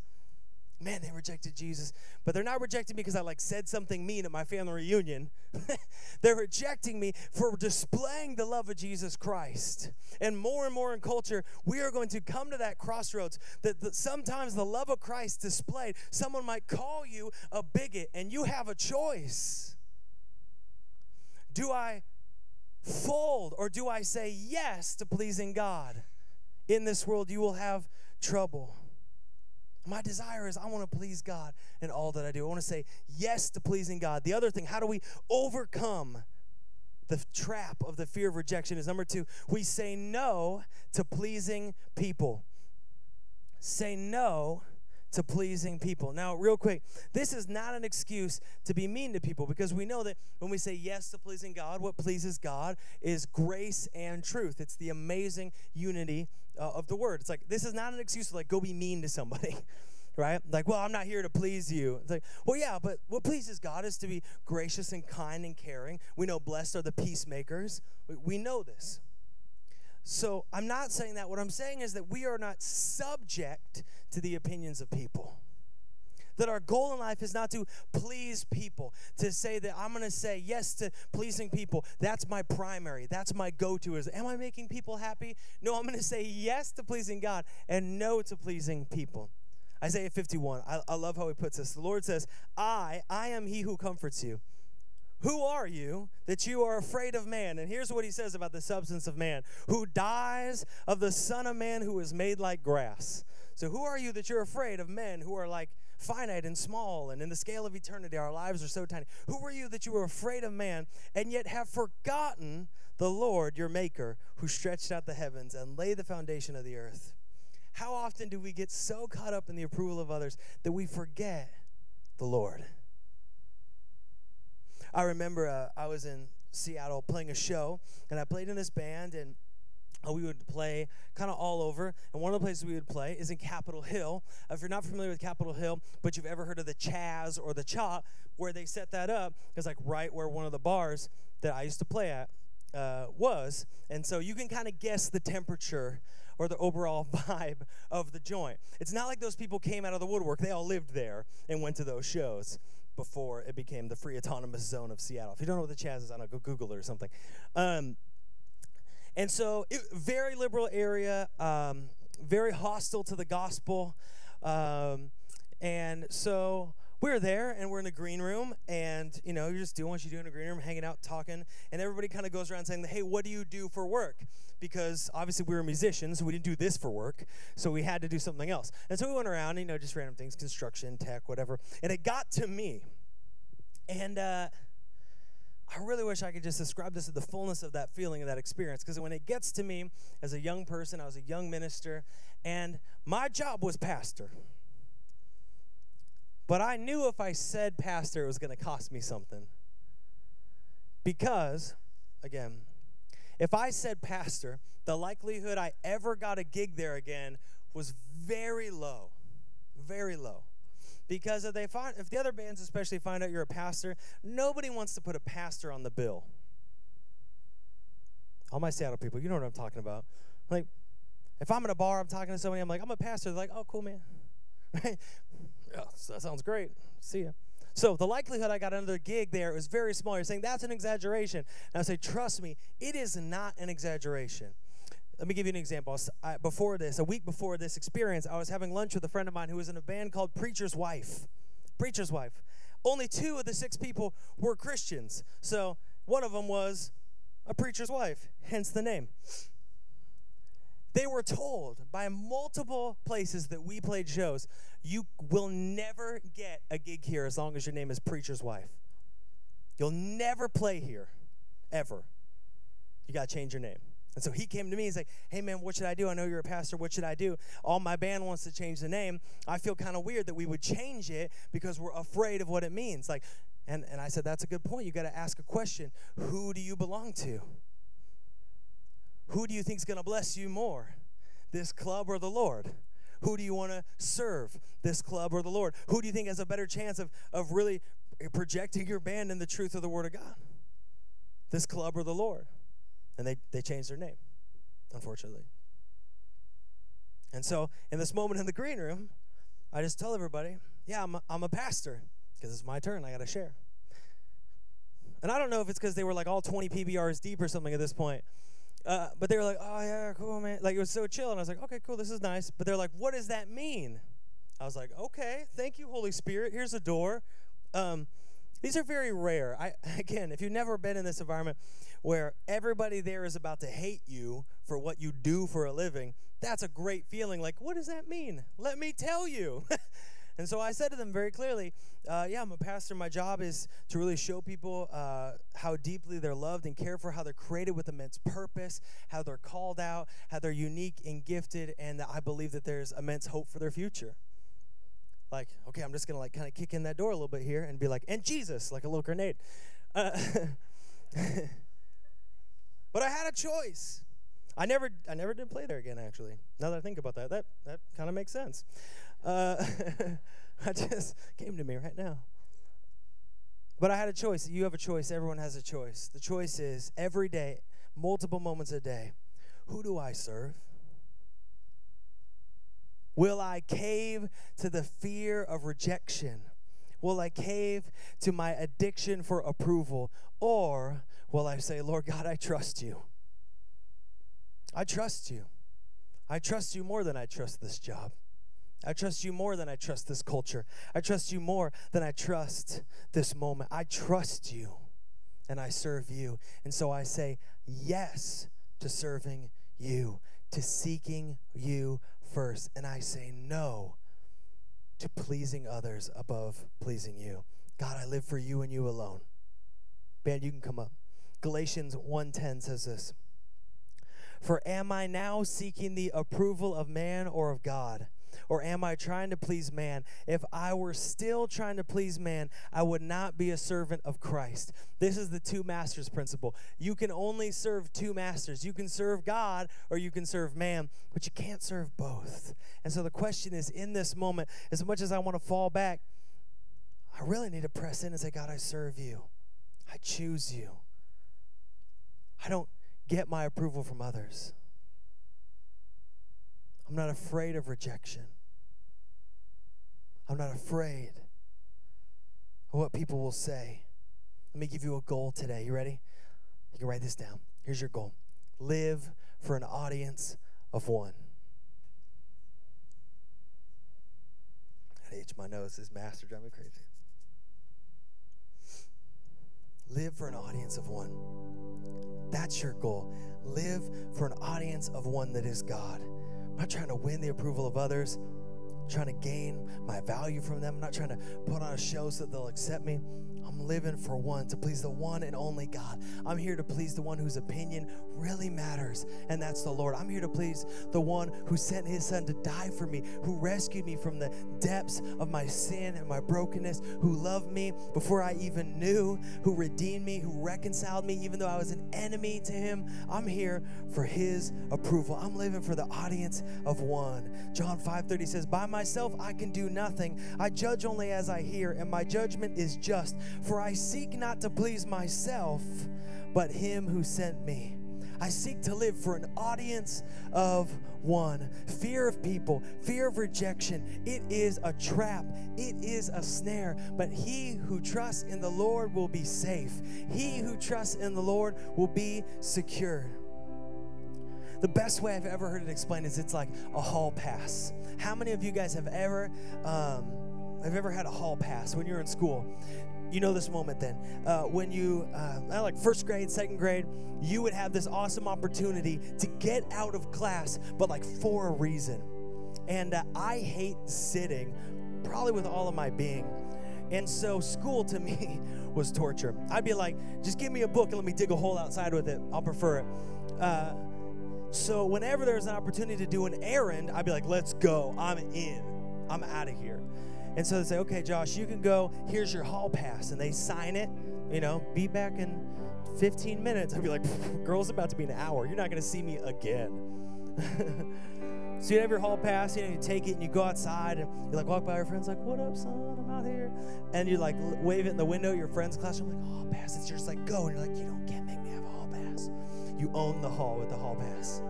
Speaker 2: Man, they rejected Jesus, but they're not rejecting me because I like said something mean at my family reunion. they're rejecting me for displaying the love of Jesus Christ. And more and more in culture, we are going to come to that crossroads that, sometimes the love of Christ displayed, someone might call you a bigot, and you have a choice. Do I fold or do I say yes to pleasing God? In this world, you will have trouble. My desire is I want to please God in all that I do. I want to say yes to pleasing God. The other thing, how do we overcome the trap of the fear of rejection? Is number two, we say no to pleasing people. Say no to pleasing people. Now, real quick, this is not an excuse to be mean to people because we know that when we say yes to pleasing God, what pleases God is grace and truth. It's the amazing unity uh, of the word. It's like this is not an excuse to like go be mean to somebody. right? Like, well, I'm not here to please you. It's like, well, yeah, but what pleases God is to be gracious and kind and caring. We know blessed are the peacemakers. We, we know this. So I'm not saying that. What I'm saying is that we are not subject to the opinions of people. That our goal in life is not to please people, to say that I'm going to say yes to pleasing people. That's my primary. That's my go to is am I making people happy? No, I'm going to say yes to pleasing God and no to pleasing people. Isaiah 51, I, I love how he puts this. The Lord says, I, I am he who comforts you. Who are you that you are afraid of man? And here's what he says about the substance of man who dies of the Son of Man who is made like grass. So, who are you that you're afraid of men who are like finite and small and in the scale of eternity? Our lives are so tiny. Who are you that you are afraid of man and yet have forgotten the Lord your Maker who stretched out the heavens and laid the foundation of the earth? How often do we get so caught up in the approval of others that we forget the Lord? I remember uh, I was in Seattle playing a show, and I played in this band, and uh, we would play kind of all over. And one of the places we would play is in Capitol Hill. If you're not familiar with Capitol Hill, but you've ever heard of the Chaz or the Cha, where they set that up, is like right where one of the bars that I used to play at uh, was. And so you can kind of guess the temperature or the overall vibe of the joint. It's not like those people came out of the woodwork, they all lived there and went to those shows before it became the free autonomous zone of Seattle. If you don't know what the Chaz is, I don't know, go Google it or something. Um, and so, it, very liberal area, um, very hostile to the gospel. Um, and so, we're there and we're in the green room, and you know, you're just doing what you do in a green room, hanging out, talking, and everybody kind of goes around saying, Hey, what do you do for work? Because obviously we were musicians, we didn't do this for work, so we had to do something else. And so we went around, you know, just random things, construction, tech, whatever. And it got to me. And uh, I really wish I could just describe this as the fullness of that feeling of that experience. Because when it gets to me as a young person, I was a young minister, and my job was pastor. But I knew if I said pastor, it was going to cost me something. Because, again, if I said pastor, the likelihood I ever got a gig there again was very low. Very low. Because if they find if the other bands especially find out you're a pastor, nobody wants to put a pastor on the bill. All my Seattle people, you know what I'm talking about. Like, if I'm in a bar, I'm talking to somebody, I'm like, I'm a pastor. They're like, oh, cool, man. Right? Yeah, that sounds great. See ya. So the likelihood I got another gig there was very small. You're saying that's an exaggeration. And I say, trust me, it is not an exaggeration. Let me give you an example. I, before this, a week before this experience, I was having lunch with a friend of mine who was in a band called Preacher's Wife. Preacher's Wife. Only two of the six people were Christians. So one of them was a preacher's wife, hence the name. They were told by multiple places that we played shows, you will never get a gig here as long as your name is Preacher's Wife. You'll never play here, ever. You got to change your name. And so he came to me. He's like, "Hey man, what should I do? I know you're a pastor. What should I do? All my band wants to change the name. I feel kind of weird that we would change it because we're afraid of what it means." Like, and and I said, "That's a good point. You got to ask a question. Who do you belong to? Who do you think is going to bless you more, this club or the Lord?" Who do you want to serve, this club or the Lord? Who do you think has a better chance of, of really projecting your band in the truth of the Word of God? This club or the Lord? And they, they changed their name, unfortunately. And so, in this moment in the green room, I just tell everybody, yeah, I'm a, I'm a pastor because it's my turn. I got to share. And I don't know if it's because they were like all 20 PBRs deep or something at this point. Uh, but they were like, oh, yeah, cool, man. Like, it was so chill. And I was like, okay, cool, this is nice. But they're like, what does that mean? I was like, okay, thank you, Holy Spirit. Here's a door. Um, these are very rare. I again, if you've never been in this environment where everybody there is about to hate you for what you do for a living, that's a great feeling. Like, what does that mean? Let me tell you. and so I said to them very clearly, uh, "Yeah, I'm a pastor. My job is to really show people uh, how deeply they're loved and cared for, how they're created with immense purpose, how they're called out, how they're unique and gifted, and that I believe that there's immense hope for their future." like, okay, I'm just gonna like kind of kick in that door a little bit here and be like, and Jesus, like a little grenade. Uh, but I had a choice. I never, I never did play there again. Actually, now that I think about that, that that kind of makes sense. Uh, I just came to me right now. But I had a choice. You have a choice. Everyone has a choice. The choice is every day, multiple moments a day, who do I serve? Will I cave to the fear of rejection? Will I cave to my addiction for approval? Or will I say, Lord God, I trust you? I trust you. I trust you more than I trust this job. I trust you more than I trust this culture. I trust you more than I trust this moment. I trust you and I serve you. And so I say yes to serving you, to seeking you first. And I say no to pleasing others above pleasing you. God, I live for you and you alone. Band, you can come up. Galatians 1:10 says this. For am I now seeking the approval of man or of God? Or am I trying to please man? If I were still trying to please man, I would not be a servant of Christ. This is the two masters principle. You can only serve two masters. You can serve God or you can serve man, but you can't serve both. And so the question is in this moment, as much as I want to fall back, I really need to press in and say, God, I serve you. I choose you. I don't get my approval from others. I'm not afraid of rejection. I'm not afraid of what people will say. Let me give you a goal today. You ready? You can write this down. Here's your goal live for an audience of one. I itch my nose. This master drive me crazy. Live for an audience of one. That's your goal. Live for an audience of one that is God. I'm not trying to win the approval of others. I'm trying to gain my value from them. I'm not trying to put on a show so that they'll accept me. I'm living for one, to please the one and only God. I'm here to please the one whose opinion really matters, and that's the Lord. I'm here to please the one who sent his son to die for me, who rescued me from the depths of my sin and my brokenness, who loved me before I even knew, who redeemed me, who reconciled me, even though I was an enemy to him. I'm here for his approval. I'm living for the audience of one. John 5:30 says, By myself I can do nothing. I judge only as I hear, and my judgment is just. For I seek not to please myself, but him who sent me. I seek to live for an audience of one. Fear of people, fear of rejection, it is a trap, it is a snare. But he who trusts in the Lord will be safe. He who trusts in the Lord will be secure. The best way I've ever heard it explained is it's like a hall pass. How many of you guys have ever um, have ever had a hall pass when you're in school? You know this moment then. Uh, when you, uh, like first grade, second grade, you would have this awesome opportunity to get out of class, but like for a reason. And uh, I hate sitting, probably with all of my being. And so school to me was torture. I'd be like, just give me a book and let me dig a hole outside with it. I'll prefer it. Uh, so whenever there's an opportunity to do an errand, I'd be like, let's go. I'm in. I'm out of here. And so they say, okay, Josh, you can go. Here's your hall pass. And they sign it, you know, be back in 15 minutes. I'd be like, girl's about to be an hour. You're not going to see me again. so you have your hall pass, you know, you take it and you go outside and you like walk by your friends, like, what up, son? I'm out here. And you like wave it in the window, your friend's classroom, like, hall pass. It's just like, go. And you're like, you don't get make me have a hall pass. You own the hall with the hall pass.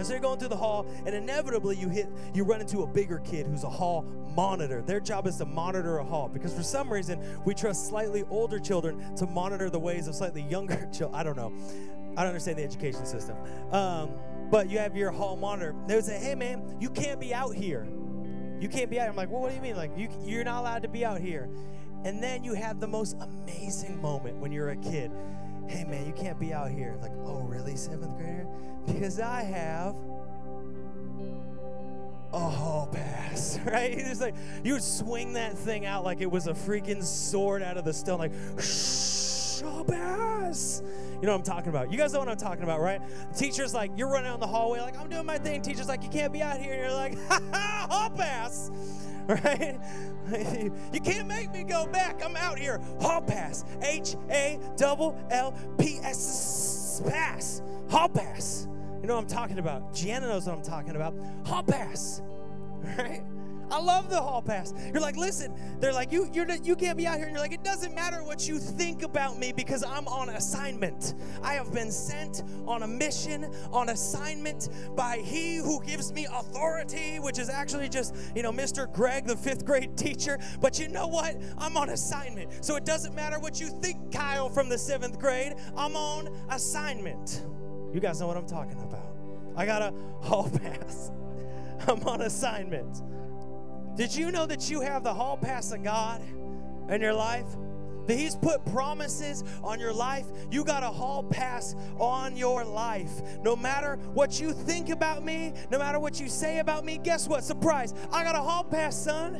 Speaker 2: And so you're going through the hall, and inevitably you hit, you run into a bigger kid who's a hall monitor. Their job is to monitor a hall because for some reason we trust slightly older children to monitor the ways of slightly younger children. I don't know. I don't understand the education system. Um, but you have your hall monitor. They would say, "Hey, man, you can't be out here. You can't be out." Here. I'm like, "Well, what do you mean? Like, you, you're not allowed to be out here." And then you have the most amazing moment when you're a kid. Hey, man, you can't be out here. Like, oh, really, seventh grader? Because I have a hall pass, right? It's like you would swing that thing out like it was a freaking sword out of the stone, like hall pass. You know what I'm talking about. You guys know what I'm talking about, right? teacher's like, you're running down the hallway, like, I'm doing my thing. Teacher's like, you can't be out here. And you're like, ha ha, hall pass, right? you can't make me go back. I'm out here. Hall pass. H A double L P S pass. Hall pass. You know what I'm talking about. Gianna knows what I'm talking about. Hall pass. Right? I love the hall pass. You're like, listen, they're like, you, you're you can't be out here. And you're like, it doesn't matter what you think about me because I'm on assignment. I have been sent on a mission, on assignment by He who gives me authority, which is actually just, you know, Mr. Greg, the fifth grade teacher. But you know what? I'm on assignment. So it doesn't matter what you think, Kyle, from the seventh grade. I'm on assignment. You guys know what I'm talking about. I got a hall pass. I'm on assignment. Did you know that you have the hall pass of God in your life? That He's put promises on your life. You got a hall pass on your life. No matter what you think about me, no matter what you say about me, guess what? Surprise. I got a hall pass, son.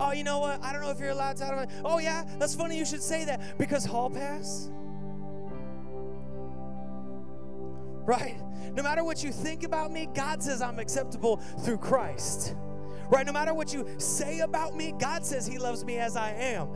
Speaker 2: Oh, you know what? I don't know if you're allowed to. I don't. Oh, yeah, that's funny you should say that because hall pass. Right? No matter what you think about me, God says I'm acceptable through Christ. Right? No matter what you say about me, God says He loves me as I am.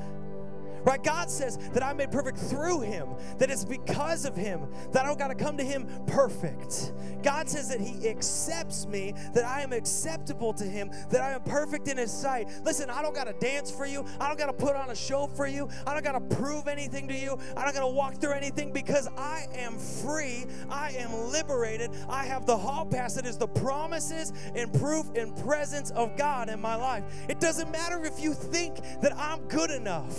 Speaker 2: Right? God says that I'm made perfect through him, that it's because of him that I don't got to come to him perfect. God says that he accepts me, that I am acceptable to him, that I am perfect in his sight. Listen, I don't got to dance for you. I don't got to put on a show for you. I don't got to prove anything to you. I don't got to walk through anything because I am free. I am liberated. I have the hall pass that is the promises and proof and presence of God in my life. It doesn't matter if you think that I'm good enough.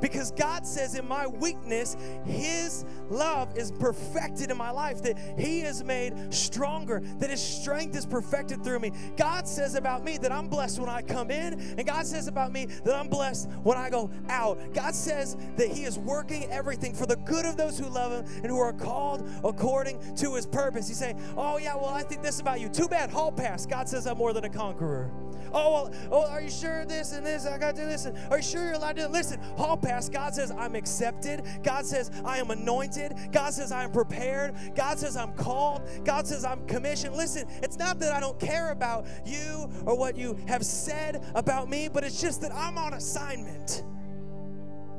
Speaker 2: Because God says, in my weakness, His love is perfected in my life, that He is made stronger, that His strength is perfected through me. God says about me that I'm blessed when I come in, and God says about me that I'm blessed when I go out. God says that He is working everything for the good of those who love Him and who are called according to His purpose. You say, Oh, yeah, well, I think this about you. Too bad, hall pass. God says I'm more than a conqueror. Oh, well, oh, are you sure this and this? I got to do this. And are you sure you're allowed to listen? Hall pass. God says I'm accepted. God says I am anointed. God says I am prepared. God says I'm called. God says I'm commissioned. Listen, it's not that I don't care about you or what you have said about me, but it's just that I'm on assignment.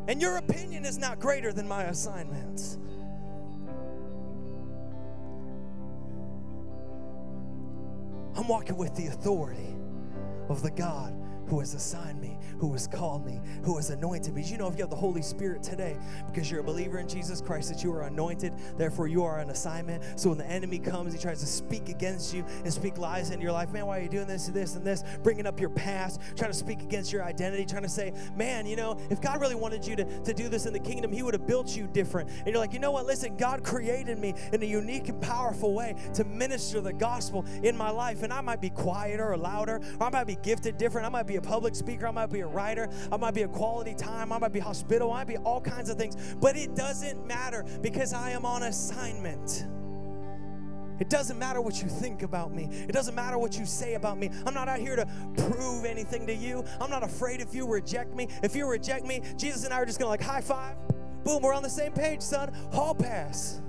Speaker 2: And your opinion is not greater than my assignment. I'm walking with the authority of the God who has assigned me, who has called me, who has anointed me. you know if you have the Holy Spirit today because you're a believer in Jesus Christ that you are anointed, therefore you are an assignment. So when the enemy comes, he tries to speak against you and speak lies into your life. Man, why are you doing this and this and this? Bringing up your past, trying to speak against your identity, trying to say, man, you know, if God really wanted you to, to do this in the kingdom, he would have built you different. And you're like, you know what? Listen, God created me in a unique and powerful way to minister the gospel in my life. And I might be quieter or louder, or I might be gifted different. I might be a public speaker, I might be a writer, I might be a quality time, I might be hospitable, I might be all kinds of things. But it doesn't matter because I am on assignment. It doesn't matter what you think about me. It doesn't matter what you say about me. I'm not out here to prove anything to you. I'm not afraid if you reject me. If you reject me, Jesus and I are just gonna like high five. Boom, we're on the same page, son. Hall pass.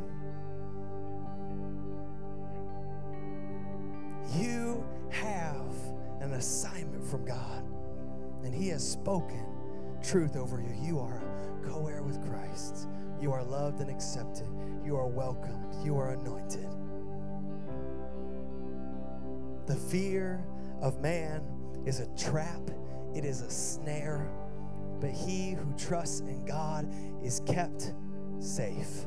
Speaker 2: You have an assignment from God, and He has spoken truth over you. You are co heir with Christ. You are loved and accepted. You are welcomed. You are anointed. The fear of man is a trap, it is a snare, but he who trusts in God is kept safe.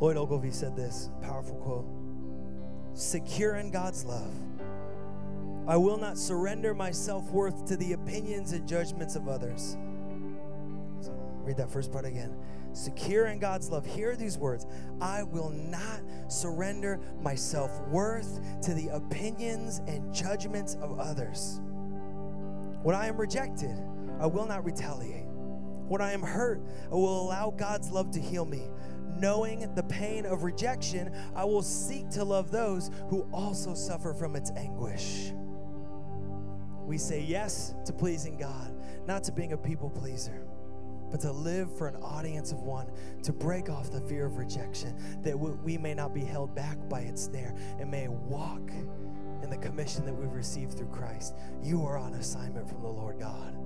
Speaker 2: Lloyd Ogilvie said this powerful quote secure in God's love. I will not surrender my self worth to the opinions and judgments of others. So read that first part again. Secure in God's love. Hear these words I will not surrender my self worth to the opinions and judgments of others. When I am rejected, I will not retaliate. When I am hurt, I will allow God's love to heal me knowing the pain of rejection, I will seek to love those who also suffer from its anguish. We say yes to pleasing God, not to being a people pleaser, but to live for an audience of one, to break off the fear of rejection, that we may not be held back by its snare and may walk in the commission that we've received through Christ. You are on assignment from the Lord God.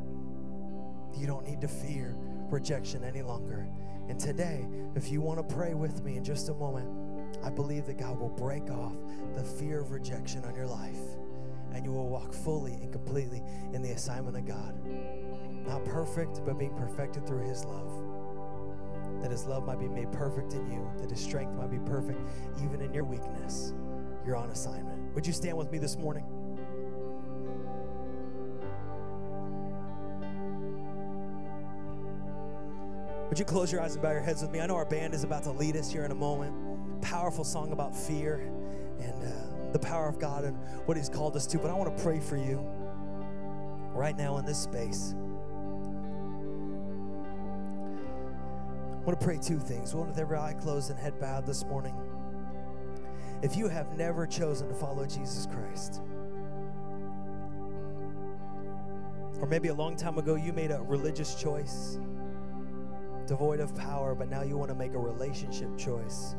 Speaker 2: You don't need to fear rejection any longer. And today, if you want to pray with me in just a moment, I believe that God will break off the fear of rejection on your life and you will walk fully and completely in the assignment of God. Not perfect, but being perfected through His love. That His love might be made perfect in you, that His strength might be perfect even in your weakness. You're on assignment. Would you stand with me this morning? Would you close your eyes and bow your heads with me? I know our band is about to lead us here in a moment. Powerful song about fear and uh, the power of God and what He's called us to. But I want to pray for you right now in this space. I want to pray two things. One with every eye closed and head bowed this morning. If you have never chosen to follow Jesus Christ, or maybe a long time ago you made a religious choice devoid of power, but now you want to make a relationship choice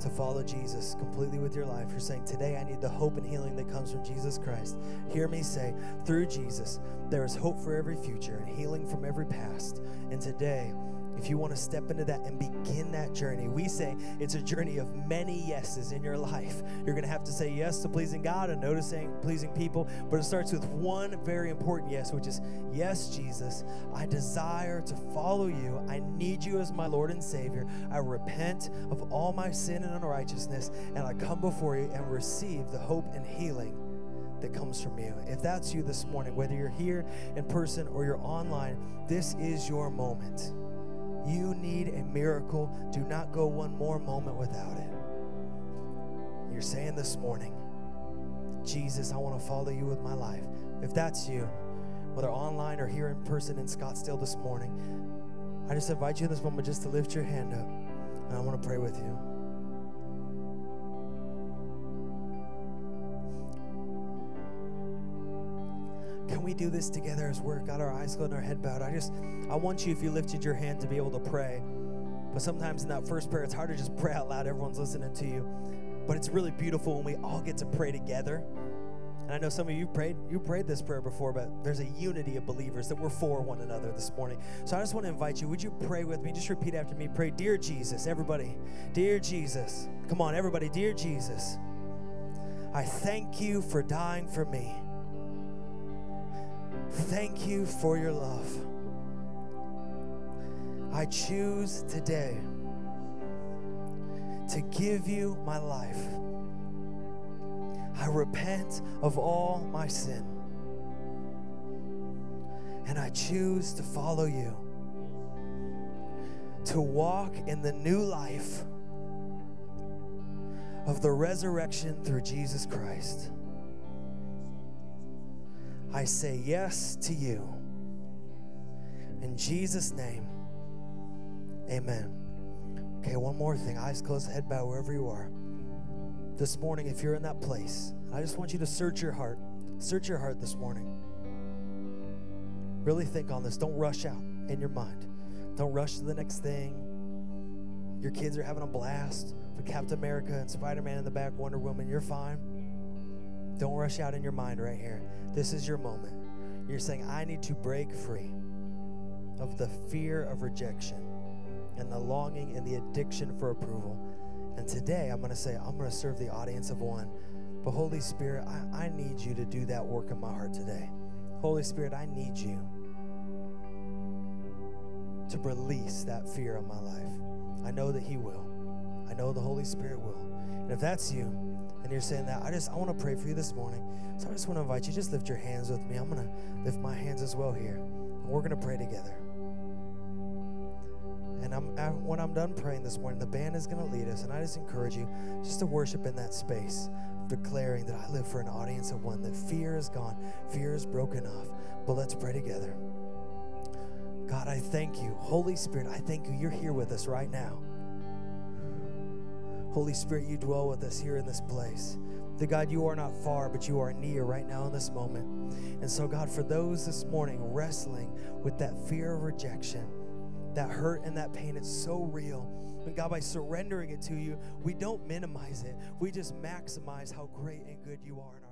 Speaker 2: to follow Jesus completely with your life. You're saying, Today I need the hope and healing that comes from Jesus Christ. Hear me say, through Jesus, there is hope for every future and healing from every past. And today, if you want to step into that and begin that journey, we say it's a journey of many yeses in your life. You're going to have to say yes to pleasing God and noticing pleasing people, but it starts with one very important yes, which is yes, Jesus, I desire to follow you. I need you as my Lord and Savior. I repent of all my sin and unrighteousness, and I come before you and receive the hope and healing that comes from you. If that's you this morning, whether you're here in person or you're online, this is your moment. You need a miracle. Do not go one more moment without it. You're saying this morning, Jesus, I want to follow you with my life. If that's you, whether online or here in person in Scottsdale this morning, I just invite you in this moment just to lift your hand up, and I want to pray with you. Can we do this together as we're got our eyes closed and our head bowed? I just, I want you, if you lifted your hand, to be able to pray. But sometimes in that first prayer, it's hard to just pray out loud. Everyone's listening to you. But it's really beautiful when we all get to pray together. And I know some of you prayed, you prayed this prayer before, but there's a unity of believers that we're for one another this morning. So I just want to invite you, would you pray with me? Just repeat after me. Pray, Dear Jesus, everybody. Dear Jesus. Come on, everybody. Dear Jesus. I thank you for dying for me. Thank you for your love. I choose today to give you my life. I repent of all my sin. And I choose to follow you, to walk in the new life of the resurrection through Jesus Christ. I say yes to you. In Jesus' name, amen. Okay, one more thing. Eyes closed, head bow wherever you are. This morning, if you're in that place, I just want you to search your heart. Search your heart this morning. Really think on this. Don't rush out in your mind. Don't rush to the next thing. Your kids are having a blast with Captain America and Spider Man in the back, Wonder Woman. You're fine. Don't rush out in your mind right here. This is your moment. You're saying, I need to break free of the fear of rejection and the longing and the addiction for approval. And today I'm going to say, I'm going to serve the audience of one. But Holy Spirit, I, I need you to do that work in my heart today. Holy Spirit, I need you to release that fear in my life. I know that He will. I know the Holy Spirit will. And if that's you, and you're saying that, I just I want to pray for you this morning. So I just want to invite you, just lift your hands with me. I'm gonna lift my hands as well here. And we're gonna pray together. And I'm when I'm done praying this morning, the band is gonna lead us, and I just encourage you just to worship in that space, declaring that I live for an audience of one, that fear is gone, fear is broken off. But let's pray together. God, I thank you. Holy Spirit, I thank you. You're here with us right now. Holy Spirit, you dwell with us here in this place. The God, you are not far, but you are near right now in this moment. And so, God, for those this morning wrestling with that fear of rejection, that hurt and that pain, it's so real. And God, by surrendering it to you, we don't minimize it, we just maximize how great and good you are